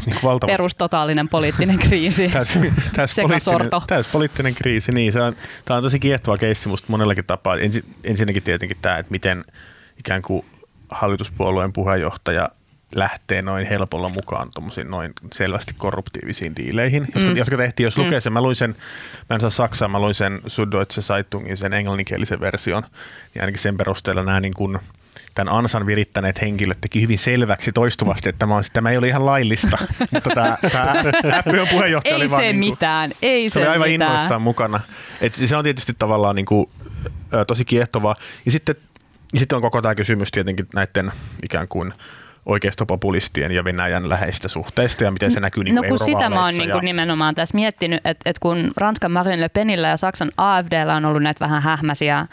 niin valtavat... Perustotaalinen poliittinen kriisi. täys, täys, poliittinen, täys poliittinen kriisi, niin. Se on, tämä on tosi kiehtova keissi musta monellakin tapaa. Ensin, ensinnäkin tietenkin tämä, että miten ikään kuin hallituspuolueen puheenjohtaja lähtee noin helpolla mukaan noin selvästi korruptiivisiin diileihin, jotka, mm. jotka tehtiin, jos mm. lukee sen, mä luin sen, mä en saa saksaa, mä luin sen Süddeutsche Zeitungin, sen englanninkielisen version, niin ainakin sen perusteella nämä niin kuin, tämän ansan virittäneet henkilöt teki hyvin selväksi toistuvasti, että tämä, on, tämä ei ole ihan laillista, mutta tämä, tämä FPÖn puheenjohtaja ei oli se vaan niin kuin, mitään, ei se, se oli aivan mitään. innoissaan mukana. Et se on tietysti tavallaan niin kuin, tosi kiehtovaa. Ja sitten, ja sitten on koko tämä kysymys tietenkin näiden ikään kuin oikeistopopulistien ja Venäjän läheistä suhteista ja miten se näkyy niin No kun sitä mä oon niin ja... nimenomaan tässä miettinyt, että, että kun Ranskan Marine Le Penillä ja Saksan AFDllä on ollut näitä vähän hähmäisiä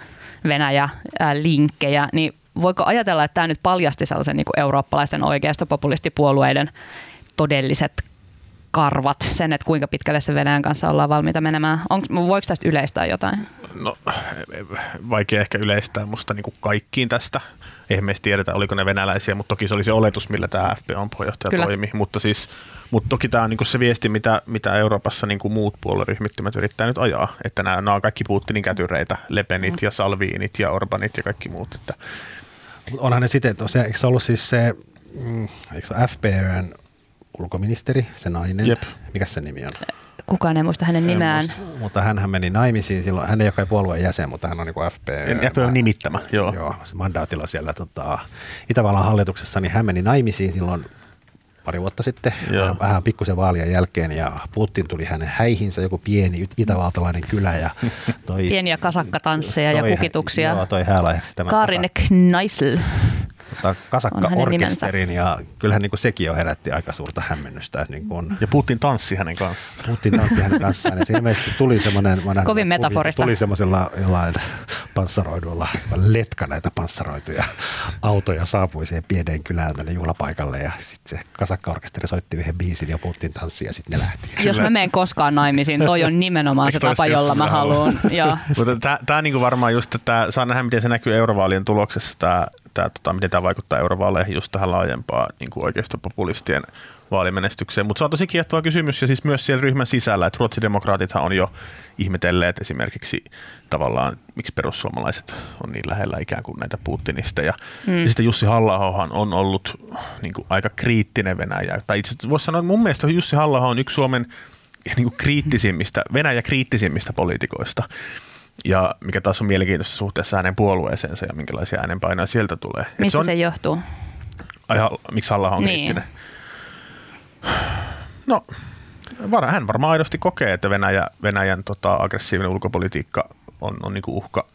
Venäjä-linkkejä, niin voiko ajatella, että tämä nyt paljasti sellaisen niin kuin eurooppalaisten oikeistopopulistipuolueiden todelliset karvat, sen, että kuinka pitkälle se Venäjän kanssa ollaan valmiita menemään. Onks, voiko tästä yleistää jotain? No, vaikea ehkä yleistää musta niin kuin kaikkiin tästä. Eihän me tiedetä, oliko ne venäläisiä, mutta toki se oli se oletus, millä tämä FPOn puheenjohtaja Kyllä. toimi. Mutta, siis, mutta toki tämä on niin kuin se viesti, mitä, mitä Euroopassa niin kuin muut puolueryhmittymät yrittää nyt ajaa. Että nämä, nämä on kaikki Putinin kätyreitä, Lepenit mm. ja Salviinit ja Orbanit ja kaikki muut. Että. Onhan ne sitten, eikö se ollut siis se, mm, eikö se FPÖn ulkoministeri, se nainen. Jep. Mikä se nimi on? Kukaan ei muista hänen nimeään. Muista, mutta hän hän meni naimisiin silloin. Hän ei ole puolueen jäsen, mutta hän on niin FP. FP on nimittämä, joo. joo se mandaatilla siellä tota, Itävallan hallituksessa, niin hän meni naimisiin silloin pari vuotta sitten, Joo. vähän pikkusen vaalien jälkeen, ja Putin tuli hänen häihinsä, joku pieni itävaltalainen kylä. Ja toi, Pieniä kasakkatansseja toi, ja kukituksia. Joo, toi häälaiheksi tämä Kaarine Kneisel tota, kasakka-orkesterin ja kyllähän niin kuin sekin jo herätti aika suurta hämmennystä. Että niin kuin, ja Putin tanssi hänen kanssaan. Putin tanssi hänen kanssaan ja siinä ilmeisesti tuli semmoinen, Kovin metaforista. Tuli semmoisella jollain panssaroidulla, letka näitä panssaroituja autoja saapui siihen pieneen kylään tänne juhlapaikalle ja sitten se kasakka-orkesteri soitti yhden biisin ja Putin tanssi ja sitten ne lähti. Jos mä menen koskaan naimisiin, toi on nimenomaan se tapa, jolla mä haluan. Mutta tämä niin varmaan just, että saa nähdä, miten se näkyy eurovaalien tuloksessa, tämä tämä, tota, miten tämä vaikuttaa eurovaaleihin just tähän laajempaan niin kuin oikeistopopulistien vaalimenestykseen. Mutta se on tosi kiehtova kysymys ja siis myös siellä ryhmän sisällä, että ruotsidemokraatithan on jo ihmetelleet esimerkiksi tavallaan, miksi perussuomalaiset on niin lähellä ikään kuin näitä Putinista. Ja, mm. ja sitten Jussi halla on ollut niin kuin aika kriittinen Venäjä. Tai itse voisi sanoa, että mun mielestä Jussi halla on yksi Suomen niin kuin kriittisimmistä, Venäjä kriittisimmistä poliitikoista ja mikä taas on mielenkiintoista suhteessa hänen puolueeseensa ja minkälaisia äänenpainoja sieltä tulee. Mistä se, on, se johtuu? Ai, miksi halla on niin. kriittinen? No, hän varmaan aidosti kokee, että Venäjä, Venäjän tota, aggressiivinen ulkopolitiikka on, on niinku uhka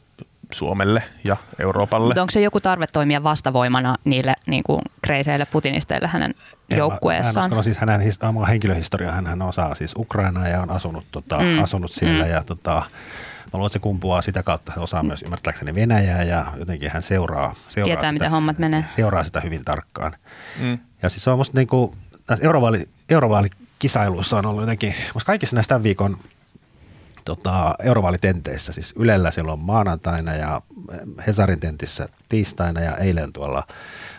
Suomelle ja Euroopalle. Mutta onko se joku tarve toimia vastavoimana niille niin kuin kreiseille putinisteille hänen en joukkueessaan? Mä, siis hänen his, henkilöhistoria, hän, hän osaa siis Ukrainaa ja on asunut, tota, mm. asunut siellä mm. ja tota, Mä luulen, että se kumpuaa sitä kautta, että osaa myös ymmärtääkseni Venäjää ja jotenkin hän seuraa, seuraa, Tietää, sitä, miten hommat menee. seuraa sitä hyvin tarkkaan. Mm. Ja siis se on musta niin kuin, tässä eurovaali, eurovaalikisailuissa on ollut jotenkin, musta kaikissa näistä tämän viikon tota, eurovaalitenteissä, siis Ylellä silloin maanantaina ja Hesarin tentissä tiistaina ja eilen tuolla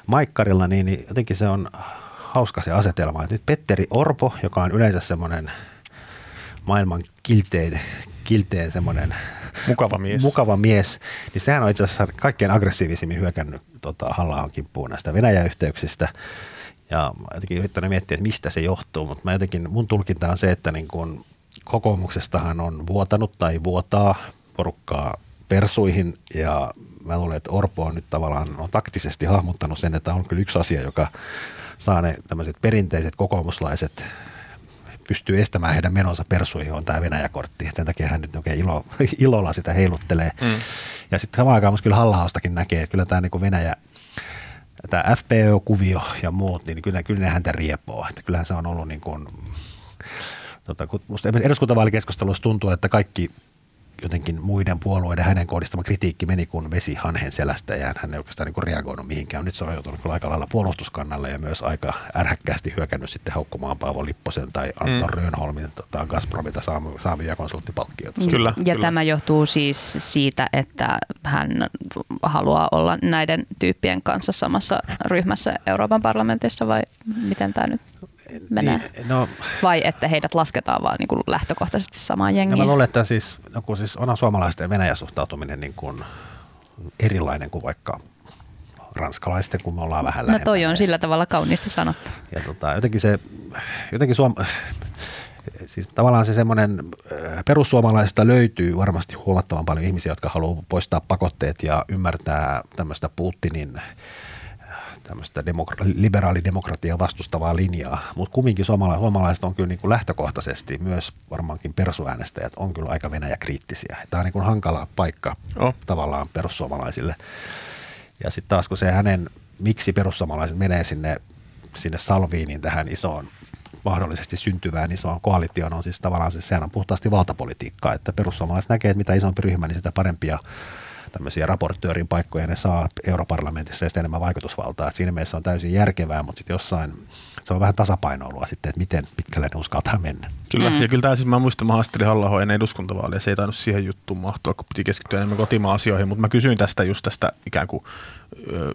Maikkarilla, niin, niin jotenkin se on hauska se asetelma. Että nyt Petteri Orpo, joka on yleensä semmoinen maailman kiltein, kilteen semmoinen mukava mies. mukava mies, niin sehän on itse asiassa kaikkein aggressiivisimmin hyökännyt tota, halla kimppuun näistä Venäjän yhteyksistä. Ja jotenkin yrittänyt miettiä, että mistä se johtuu, mutta mä jotenkin, mun tulkinta on se, että niin kun kokoomuksestahan on vuotanut tai vuotaa porukkaa persuihin ja mä luulen, että Orpo on nyt tavallaan on taktisesti hahmottanut sen, että on kyllä yksi asia, joka saa ne tämmöiset perinteiset kokoomuslaiset pystyy estämään heidän menonsa persuihin, on tämä Venäjä-kortti. Sen takia hän nyt oikein ilo, ilolla sitä heiluttelee. Mm. Ja sitten samaan aikaan kyllä halla näkee, että kyllä tämä niin Venäjä, tämä FPÖ-kuvio ja muut, niin kyllä, kyllä ne häntä riepoo. Että kyllähän se on ollut niin kuin, tota, eduskuntavaalikeskustelussa tuntuu, että kaikki jotenkin muiden puolueiden hänen kohdistama kritiikki meni kuin vesi hanhen selästä ja hän ei oikeastaan niin reagoinut mihinkään. Nyt se on joutunut kyllä aika lailla puolustuskannalle ja myös aika ärhäkkäästi hyökännyt sitten haukkumaan Paavo Lipposen tai Anton mm. Röönholmin tota, Gazpromilta saamia konsulttipalkkioita. Kyllä, ja kyllä. tämä johtuu siis siitä, että hän haluaa olla näiden tyyppien kanssa samassa ryhmässä Euroopan parlamentissa vai miten tämä nyt menee? Niin, no, Vai että heidät lasketaan vaan niin kuin lähtökohtaisesti samaan jengiin? No mä luulen, että siis, no kun siis on suomalaisten Venäjän suhtautuminen niin kuin erilainen kuin vaikka ranskalaisten, kun me ollaan vähän No toi on sillä tavalla kauniisti sanottu. Ja tota, jotenkin se, jotenkin suom... Siis tavallaan se semmoinen, äh, perussuomalaisista löytyy varmasti huomattavan paljon ihmisiä, jotka haluaa poistaa pakotteet ja ymmärtää tämmöistä Putinin tämmöistä demokra- liberaalidemokratiaa vastustavaa linjaa, mutta kumminkin suomala- suomalaiset on kyllä niin kuin lähtökohtaisesti, myös varmaankin persuäänestäjät on kyllä aika Venäjä-kriittisiä. Tämä on niin kuin hankala paikka oh. tavallaan perussuomalaisille. Ja sitten taas kun se hänen, miksi perussuomalaiset menee sinne, sinne Salviinin tähän isoon mahdollisesti syntyvään isoon koalitioon on siis tavallaan se, sehän on puhtaasti valtapolitiikkaa, että perussuomalaiset näkee, että mitä isompi ryhmä, niin sitä parempia tämmöisiä raportöörin paikkoja ne saa europarlamentissa ja sitten enemmän vaikutusvaltaa. Et siinä mielessä on täysin järkevää, mutta sitten jossain se on vähän tasapainoilua sitten, että miten pitkälle ne uskaltaa mennä. Kyllä, mm. ja kyllä tämä siis mä muistan, mä haastelin halla ennen eduskuntavaaleja, se ei tainnut siihen juttuun mahtua, kun piti keskittyä enemmän kotimaan asioihin, mutta mä kysyin tästä just tästä ikään kuin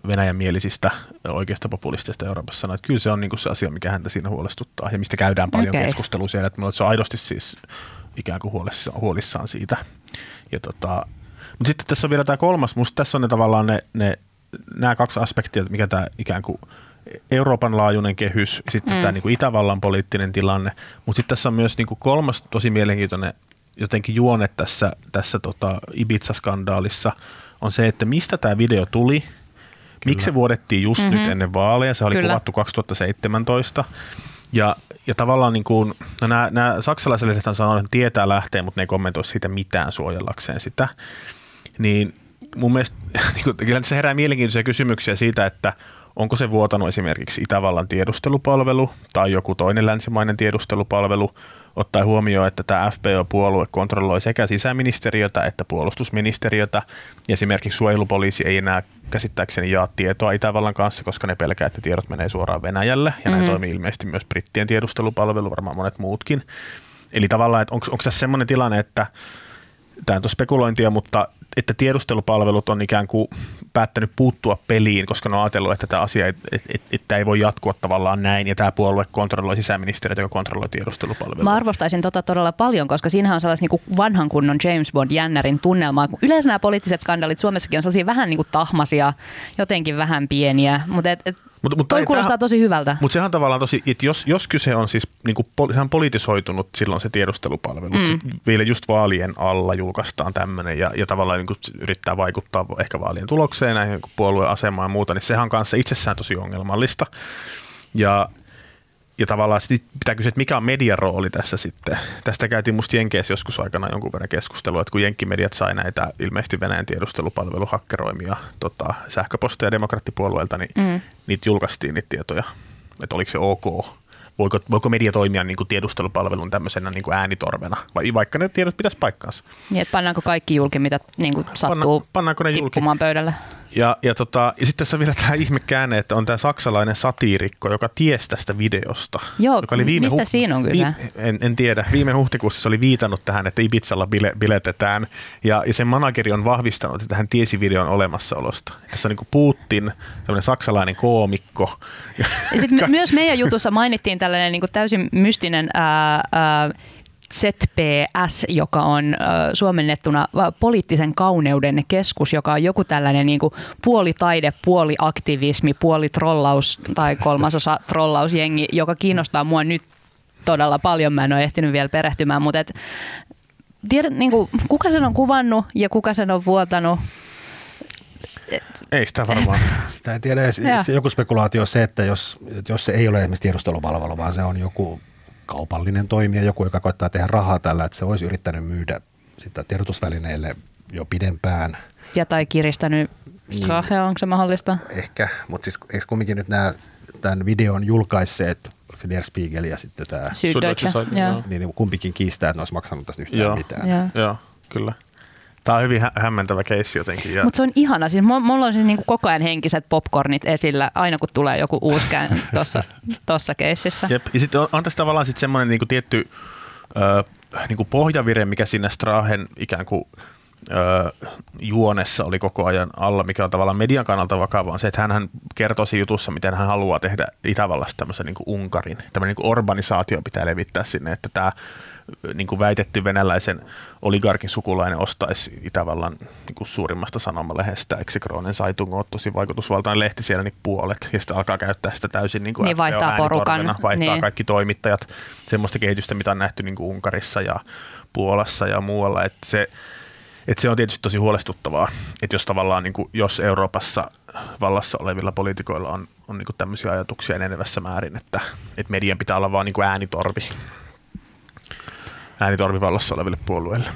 Venäjän mielisistä oikeasta populistista Euroopassa sanoin, että kyllä se on niin kuin se asia, mikä häntä siinä huolestuttaa ja mistä käydään paljon okay. keskustelua siellä, että se on aidosti siis ikään kuin huolissaan, huolissaan siitä. Ja tota, mutta sitten tässä on vielä tämä kolmas, musta tässä on ne tavallaan ne, ne nämä kaksi aspektia, mikä tämä ikään kuin Euroopan laajuinen kehys, sitten mm. tämä niin kuin Itävallan poliittinen tilanne, mutta sitten tässä on myös niin kuin kolmas tosi mielenkiintoinen jotenkin juone tässä, tässä tota Ibiza-skandaalissa, on se, että mistä tämä video tuli, Kyllä. miksi se vuodettiin just mm-hmm. nyt ennen vaaleja, se oli Kyllä. kuvattu 2017, ja, ja tavallaan niin kuin, no nämä, nämä saksalaiset on sanonut, että tietää lähteä, mutta ne ei kommentoi siitä mitään suojellakseen sitä niin mun mielestä niin kyllä se herää mielenkiintoisia kysymyksiä siitä, että onko se vuotanut esimerkiksi Itävallan tiedustelupalvelu tai joku toinen länsimainen tiedustelupalvelu, ottaen huomioon, että tämä FPÖ-puolue kontrolloi sekä sisäministeriötä että puolustusministeriötä. Esimerkiksi suojelupoliisi ei enää käsittääkseni jaa tietoa Itävallan kanssa, koska ne pelkää, että tiedot menee suoraan Venäjälle. Ja näin mm-hmm. toimii ilmeisesti myös brittien tiedustelupalvelu, varmaan monet muutkin. Eli tavallaan, että onko, onko tässä semmoinen tilanne, että tämä on spekulointia, mutta että tiedustelupalvelut on ikään kuin päättänyt puuttua peliin, koska ne on ajatellut, että tämä asia että et, et, ei voi jatkua tavallaan näin, ja tämä puolue kontrolloi sisäministeriötä, joka kontrolloi tiedustelupalveluita. Mä arvostaisin tota todella paljon, koska siinähän on sellaisen niin vanhan kunnon James Bond-jännärin tunnelmaa. Yleensä nämä poliittiset skandaalit Suomessakin on sellaisia vähän niin kuin tahmasia, jotenkin vähän pieniä, mutta et, et mutta, mutta Toi kuulostaa tähän, tosi hyvältä. Mutta sehän tavallaan tosi, että jos, jos kyse on siis, niin kuin, sehän politisoitunut silloin se tiedustelupalvelu. Mm. vielä just vaalien alla julkaistaan tämmöinen ja, ja tavallaan niin kuin, yrittää vaikuttaa ehkä vaalien tulokseen, näihin puolueen asemaan ja muuta, niin sehän on kanssa itsessään tosi ongelmallista. Ja ja tavallaan pitää kysyä, että mikä on median rooli tässä sitten. Tästä käytiin musta Jenkeissä joskus aikana jonkun verran keskustelua, että kun Jenkkimediat sai näitä ilmeisesti Venäjän tiedustelupalveluhakkeroimia tota, sähköposteja demokraattipuolueelta, niin mm. niitä julkaistiin niitä tietoja, että oliko se ok voiko, voiko media toimia niin kuin tiedustelupalvelun tämmöisenä niin kuin äänitorvena, vai vaikka ne tiedot pitäisi paikkaansa. Niin, että pannaanko kaikki julki, mitä niin kuin sattuu Panna, pannaanko ne tippumaan julki? pöydälle? Ja, ja, tota, ja sitten tässä on vielä tämä ihme käänne, että on tämä saksalainen satiirikko, joka tiesi tästä videosta. Joo, joka oli viime mistä huht- siinä on kyllä? Vi- en, en tiedä. Viime huhtikuussa se oli viitannut tähän, että Ibizalla bile- biletetään. Ja, ja sen manageri on vahvistanut, että hän tiesi videon olemassaolosta. Tässä on niin kuin Putin, sellainen saksalainen koomikko. Ja sitten myös meidän jutussa mainittiin tällainen niin kuin täysin mystinen ää, ää, ZPS, joka on suomennettuna poliittisen kauneuden keskus, joka on joku tällainen niin kuin puoli taide, puoli aktivismi, puoli trollaus tai kolmasosa trollausjengi, joka kiinnostaa mua nyt todella paljon. Mä en ole ehtinyt vielä perehtymään, mutta et, tiedät, niin kuin, kuka sen on kuvannut ja kuka sen on vuotanut, ei sitä varmaan. Sitä ei tiedä. Se, joku spekulaatio on se, että jos, jos se ei ole esimerkiksi tiedustelupalvelu, vaan se on joku kaupallinen toimija, joku, joka koittaa tehdä rahaa tällä, että se olisi yrittänyt myydä sitä tiedotusvälineille jo pidempään. Ja tai kiristänyt strahe, niin, onko se mahdollista? Ehkä, mutta siis eikö kumminkin nyt nämä tämän videon julkaisseet, se Der Spiegel ja sitten tämä Süddeutsche, niin, niin kumpikin kiistää, että ne olisi maksanut tästä yhtään Joo. mitään. Joo. Joo, kyllä. Tämä on hyvin hä- hämmentävä keissi jotenkin. Mutta se on ihana. Siis mulla on siis niinku koko ajan henkiset popcornit esillä, aina kun tulee joku uusi tuossa tossa keississä. Jep. Ja sitten on, on tässä tavallaan sit semmoinen niinku tietty ö, niinku pohjavire, mikä siinä Strahen ikään kuin ö, juonessa oli koko ajan alla, mikä on tavallaan median kannalta vakava, on se, että hän kertoo siinä jutussa, miten hän haluaa tehdä Itävallasta tämmöisen niin Unkarin. Tämmöinen niin urbanisaatio pitää levittää sinne, että tämä niin kuin väitetty venäläisen oligarkin sukulainen ostaisi Itävallan niin kuin suurimmasta sanomalehdestä, Exekronen Saitung on tosi vaikutusvaltainen lehti siellä niin puolet, ja sitten alkaa käyttää sitä täysin niin kuin niin vaihtaa porukan. Vaihtaa niin. kaikki toimittajat, semmoista kehitystä, mitä on nähty niin kuin Unkarissa ja Puolassa ja muualla, että se, et se on tietysti tosi huolestuttavaa, että jos tavallaan, niin kuin, jos Euroopassa vallassa olevilla poliitikoilla on, on niin kuin tämmöisiä ajatuksia enenevässä määrin, että, että median pitää olla vaan niin kuin äänitorvi äänitorvivallassa oleville puolueille?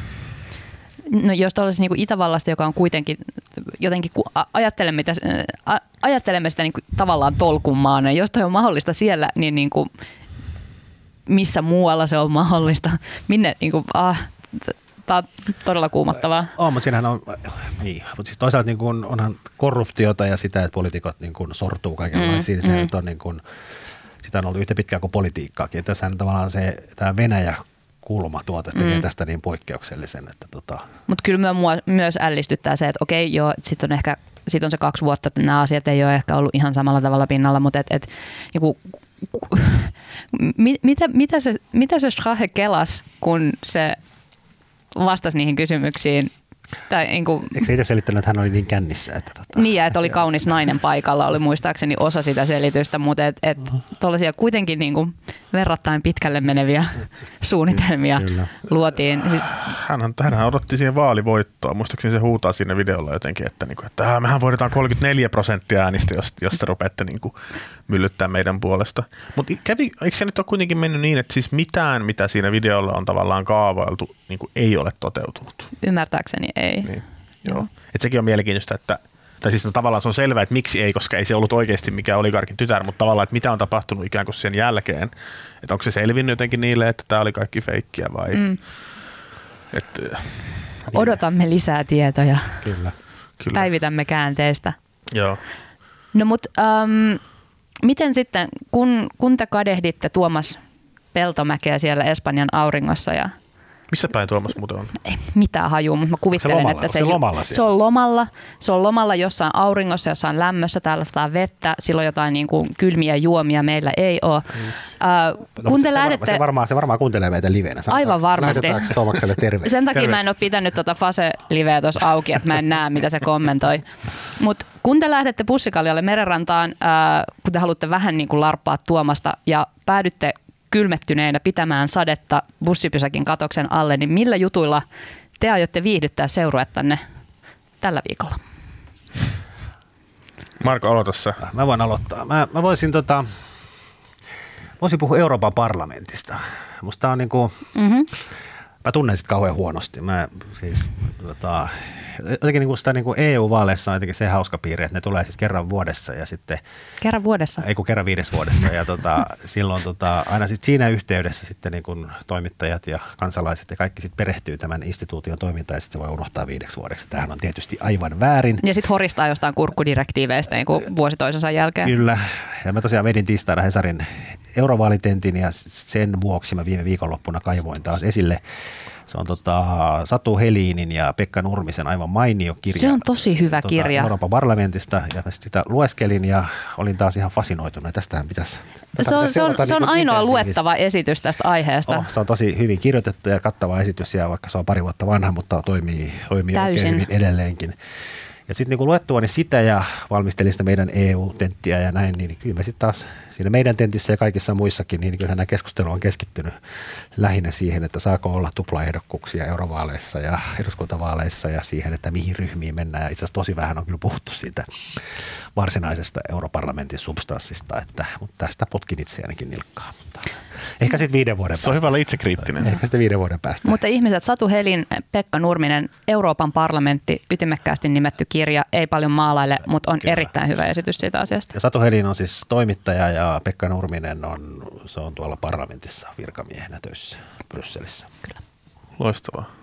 No jos olisi niin Itävallasta, joka on kuitenkin jotenkin, kun ajattelemme, mitä, ajattelemme sitä niin kuin tavallaan tolkumaana, jos toi on mahdollista siellä, niin, niin kuin, missä muualla se on mahdollista, minne, niin kuin, ah, tämä on todella kuumattavaa. On, mutta siinähän on, niin, mutta siis toisaalta niin kuin onhan korruptiota ja sitä, että poliitikot niin kuin sortuu kaikenlaisiin, mm, se mm. on niin kuin, sitä on ollut yhtä pitkään kuin politiikkaakin. Tässä on tavallaan se, tämä Venäjä kulmatuote tekee mm. tästä niin poikkeuksellisen. Että tota. Mutta kyllä mua myös ällistyttää se, että okei, joo, sitten on ehkä sit on se kaksi vuotta, että nämä asiat ei ole ehkä ollut ihan samalla tavalla pinnalla, mutta et, et, joku, mitä, mitä, se, mitä se Strahe kelas, kun se vastasi niihin kysymyksiin tai niin kuin, Eikö se itse selittänyt, että hän oli niin kännissä? Että tota, niin, että oli kaunis nainen paikalla, oli muistaakseni osa sitä selitystä, mutta et, et, tuollaisia kuitenkin niin kuin verrattain pitkälle meneviä suunnitelmia Kyllä. luotiin. Siis, hänhän, hänhän odotti siihen vaalivoittoa. Muistaakseni se huutaa siinä videolla jotenkin, että, niin kuin, että mehän voidaan 34 prosenttia äänistä, jos, jos te rupeatte niin kuin, myllyttää meidän puolesta. Mutta eikö se nyt ole kuitenkin mennyt niin, että siis mitään, mitä siinä videolla on tavallaan kaavailtu, niin kuin ei ole toteutunut? Ymmärtääkseni ei. Niin, joo. No. Et sekin on mielenkiintoista, että tai siis no, tavallaan se on selvää, että miksi ei, koska ei se ollut oikeasti mikään oligarkin tytär, mutta tavallaan, että mitä on tapahtunut ikään kuin sen jälkeen, että onko se selvinnyt jotenkin niille, että tämä oli kaikki feikkiä vai... Mm. Että, niin. Odotamme lisää tietoja. Kyllä. Kyllä. Päivitämme käänteistä. Joo. No mutta um, miten sitten, kun, kun te kadehditte Tuomas Peltomäkeä siellä Espanjan auringossa ja missä päin Tuomas muuten on? Ei mitään hajua, mutta mä kuvittelen, se että se, se, lomalla se on lomalla. Se on lomalla jossain auringossa, jossain lämmössä, täällä vettä, silloin jotain niin kuin kylmiä juomia meillä ei ole. Mm. Uh, kun te se, lähdette... se, varmaan, se varmaan kuuntelee meitä livenä. Aivan varmasti. Tuomakselle terveys. Sen takia mä en ole pitänyt tuota Fase-liveä tuossa auki, että mä en näe, mitä se kommentoi. Mutta kun te lähdette pussikaljalle merenrantaan, uh, kun te haluatte vähän niin kuin larppaa Tuomasta ja päädytte kylmettyneenä pitämään sadetta bussipysäkin katoksen alle, niin millä jutuilla te aiotte viihdyttää seuruettanne tällä viikolla? Marko, aloita sä. Mä voin aloittaa. Mä, mä voisin tota, voisin puhua Euroopan parlamentista. Musta on niinku, mm-hmm. mä tunnen sitä kauhean huonosti. Mä siis, tota, jotenkin niin kuin sitä niin kuin EU-vaaleissa on jotenkin se hauska piirre, että ne tulee siis kerran vuodessa ja sitten... Kerran vuodessa? Ei kun kerran viides vuodessa ja tota, silloin tota, aina sitten siinä yhteydessä sitten niin kuin toimittajat ja kansalaiset ja kaikki sitten perehtyy tämän instituution toimintaan ja sitten se voi unohtaa viideksi vuodeksi. Tämähän on tietysti aivan väärin. Ja sitten horistaa jostain kurkkudirektiiveistä niin kuin vuosi toisensa jälkeen. Kyllä. Ja mä tosiaan vedin tiistaina Hesarin eurovaalitentin ja sen vuoksi mä viime viikonloppuna kaivoin taas esille Se on tota, Satu Heliinin ja Pekka Nurmisen aivan mainio kirja. Se on tosi hyvä tota, kirja. Euroopan parlamentista ja sitä lueskelin ja olin taas ihan fasinoitunut. Tästähän pitäisi se on, se on, se on niin ainoa luettava esitys tästä aiheesta. Oh, se on tosi hyvin kirjoitettu ja kattava esitys ja vaikka se on pari vuotta vanha, mutta toimii, toimii oikein hyvin edelleenkin. Ja sitten niin luettua niin sitä ja valmistelin sitä meidän EU-tenttiä ja näin, niin kyllä me sitten taas siinä meidän tentissä ja kaikissa muissakin, niin kyllähän nämä keskustelu on keskittynyt lähinnä siihen, että saako olla tuplaehdokkuuksia eurovaaleissa ja eduskuntavaaleissa ja siihen, että mihin ryhmiin mennään. Ja itse asiassa tosi vähän on kyllä puhuttu siitä varsinaisesta europarlamentin substanssista, että, mutta tästä potkin itseäänkin nilkkaa. Mutta ehkä sitten viiden vuoden päästä. Se on hyvä itsekriittinen. Ehkä sitten viiden vuoden päästä. Mutta ihmiset, Satu Helin, Pekka Nurminen, Euroopan parlamentti, ytimekkäästi nimetty kirja, ei paljon maalaille, mutta on Kyllä. erittäin hyvä esitys siitä asiasta. Ja Satu Helin on siis toimittaja ja Pekka Nurminen on, se on tuolla parlamentissa virkamiehenä töissä Brysselissä. Kyllä. Loistavaa.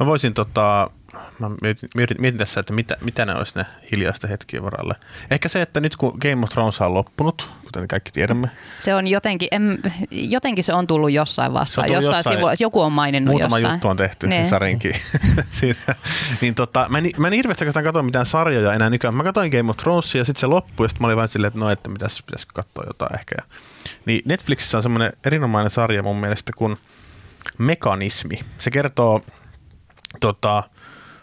Mä voisin tota, mä mietin, mietin tässä, että mitä, mitä ne olisi ne hiljaista hetkiä varalle. Ehkä se, että nyt kun Game of Thrones on loppunut, kuten kaikki tiedämme. Se on jotenkin, en, jotenkin se on tullut jossain vastaan. Tullut jossain, jossain sivulla, joku on maininnut Muutama jossain. juttu on tehty ne. Sarinkin. Siitä. Niin tota, mä en, mä en hirveästi katsoa mitään sarjoja enää nykyään. Mä katsoin Game of Thronesia ja sitten se loppui ja sitten mä olin vain silleen, että no, että pitäisi, pitäisi katsoa jotain ehkä. Niin Netflixissä on semmoinen erinomainen sarja mun mielestä kuin Mekanismi. Se kertoo tota,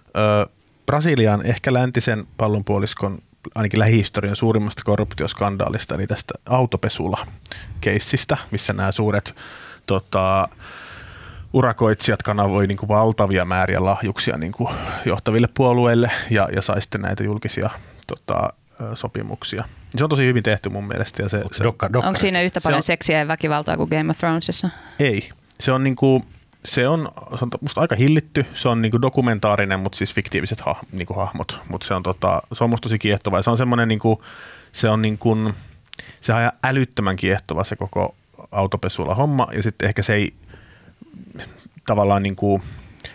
ö, Brasilian ehkä läntisen pallonpuoliskon ainakin lähihistorian suurimmasta korruptioskandaalista, eli tästä autopesula-keissistä, missä nämä suuret tota, urakoitsijat kanavoi niin kuin valtavia määriä lahjuksia niin kuin johtaville puolueille ja, ja sai sitten näitä julkisia tota, sopimuksia. Se on tosi hyvin tehty mun mielestä. Ja se, se, dokka, dokka, Onko siinä yhtä paljon on, seksiä ja väkivaltaa kuin Game of Thronesissa? Ei. Se on niin kuin, se on, se on musta aika hillitty, se on niinku dokumentaarinen, mutta siis fiktiiviset ha, niinku hahmot, mutta se on, tota, se on musta tosi kiehtova. Ja se on semmoinen, niinku, se on niinku, se on älyttömän kiehtova se koko autopesulla homma. Ja sitten ehkä se ei tavallaan niinku,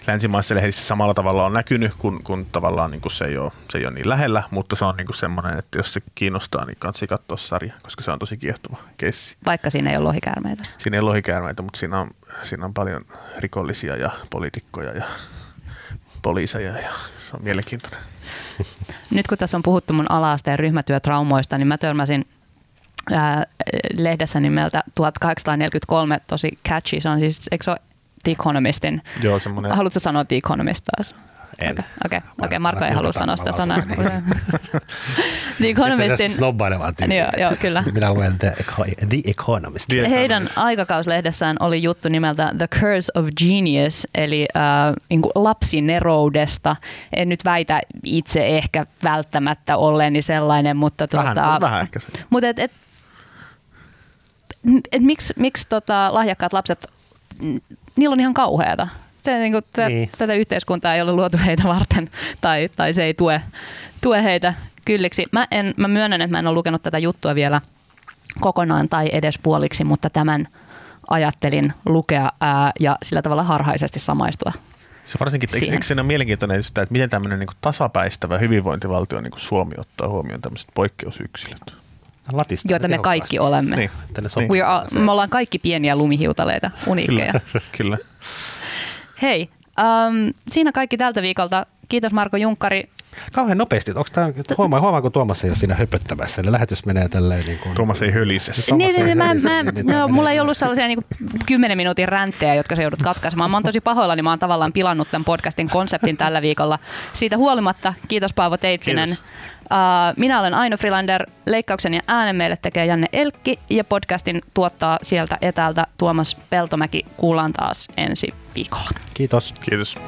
länsimaissa lehdissä samalla tavalla on näkynyt, kun, kun tavallaan niin kuin se, ei ole, se ei ole niin lähellä, mutta se on niin kuin semmoinen, että jos se kiinnostaa, niin kannattaa katsoa sarja, koska se on tosi kiehtova keissi. Vaikka siinä ei ole lohikäärmeitä. Siinä ei ole lohikäärmeitä, mutta siinä on, siinä on paljon rikollisia ja poliitikkoja ja poliiseja ja se on mielenkiintoinen. Nyt kun tässä on puhuttu mun ala-asteen ryhmätyötraumoista, niin mä törmäsin ää, lehdessä nimeltä 1843 tosi catchy. Se on siis, eikö se ole The Economistin. Joo, semmoinen. Haluatko sanoa The Economist taas? En. Okei, okay. okay. okay. Marko ei halua sanoa sitä sanaa. The Economistin... Snobbailevaa. Joo, joo, kyllä. Minä luen The, The Economist. The Heidän aikakauslehdessään oli juttu nimeltä The Curse of Genius, eli äh, niin lapsineroudesta. En nyt väitä itse ehkä välttämättä olleeni sellainen, mutta... Vähän, tuota, vähän ehkä se. Mutta et, et, et, miksi, miksi tota, lahjakkaat lapset niillä on ihan kauheata. Se, niin kuin, tä, niin. Tätä yhteiskuntaa ei ole luotu heitä varten tai, tai se ei tue, tue heitä kylliksi. Mä, en, mä myönnän, että mä en ole lukenut tätä juttua vielä kokonaan tai edes puoliksi, mutta tämän ajattelin lukea ää, ja sillä tavalla harhaisesti samaistua. Se varsinkin, eikö, eikö siinä ole mielenkiintoinen että miten tämmöinen niin tasapäistävä hyvinvointivaltio niin kuin Suomi ottaa huomioon tämmöiset poikkeusyksilöt? Latista joita me kaikki olemme. Niin, niin. We are, me ollaan kaikki pieniä lumihiutaleita, uniikkeja. Kyllä. Kyllä. Hei, um, siinä kaikki tältä viikolta. Kiitos Marko Junkkari. Kauhean nopeasti. Onko tämä, huomaa, huomaako Tuomas ei ole siinä höpöttävässä? Eli lähetys menee tälleen niin kuin... Tuomas ei hölise. Niin, niin, niin, mä, mä, no, mulla ei ollut sellaisia niin kymmenen minuutin ränttejä, jotka se joudut katkaisemaan. Mä oon tosi pahoillani, mä oon tavallaan pilannut tämän podcastin konseptin tällä viikolla. Siitä huolimatta, kiitos Paavo Teittinen. Kiitos. Uh, minä olen Aino Frilander, leikkauksen ja äänen meille tekee Janne Elkki ja podcastin tuottaa sieltä etäältä Tuomas Peltomäki. Kuullaan taas ensi viikolla. Kiitos. Kiitos.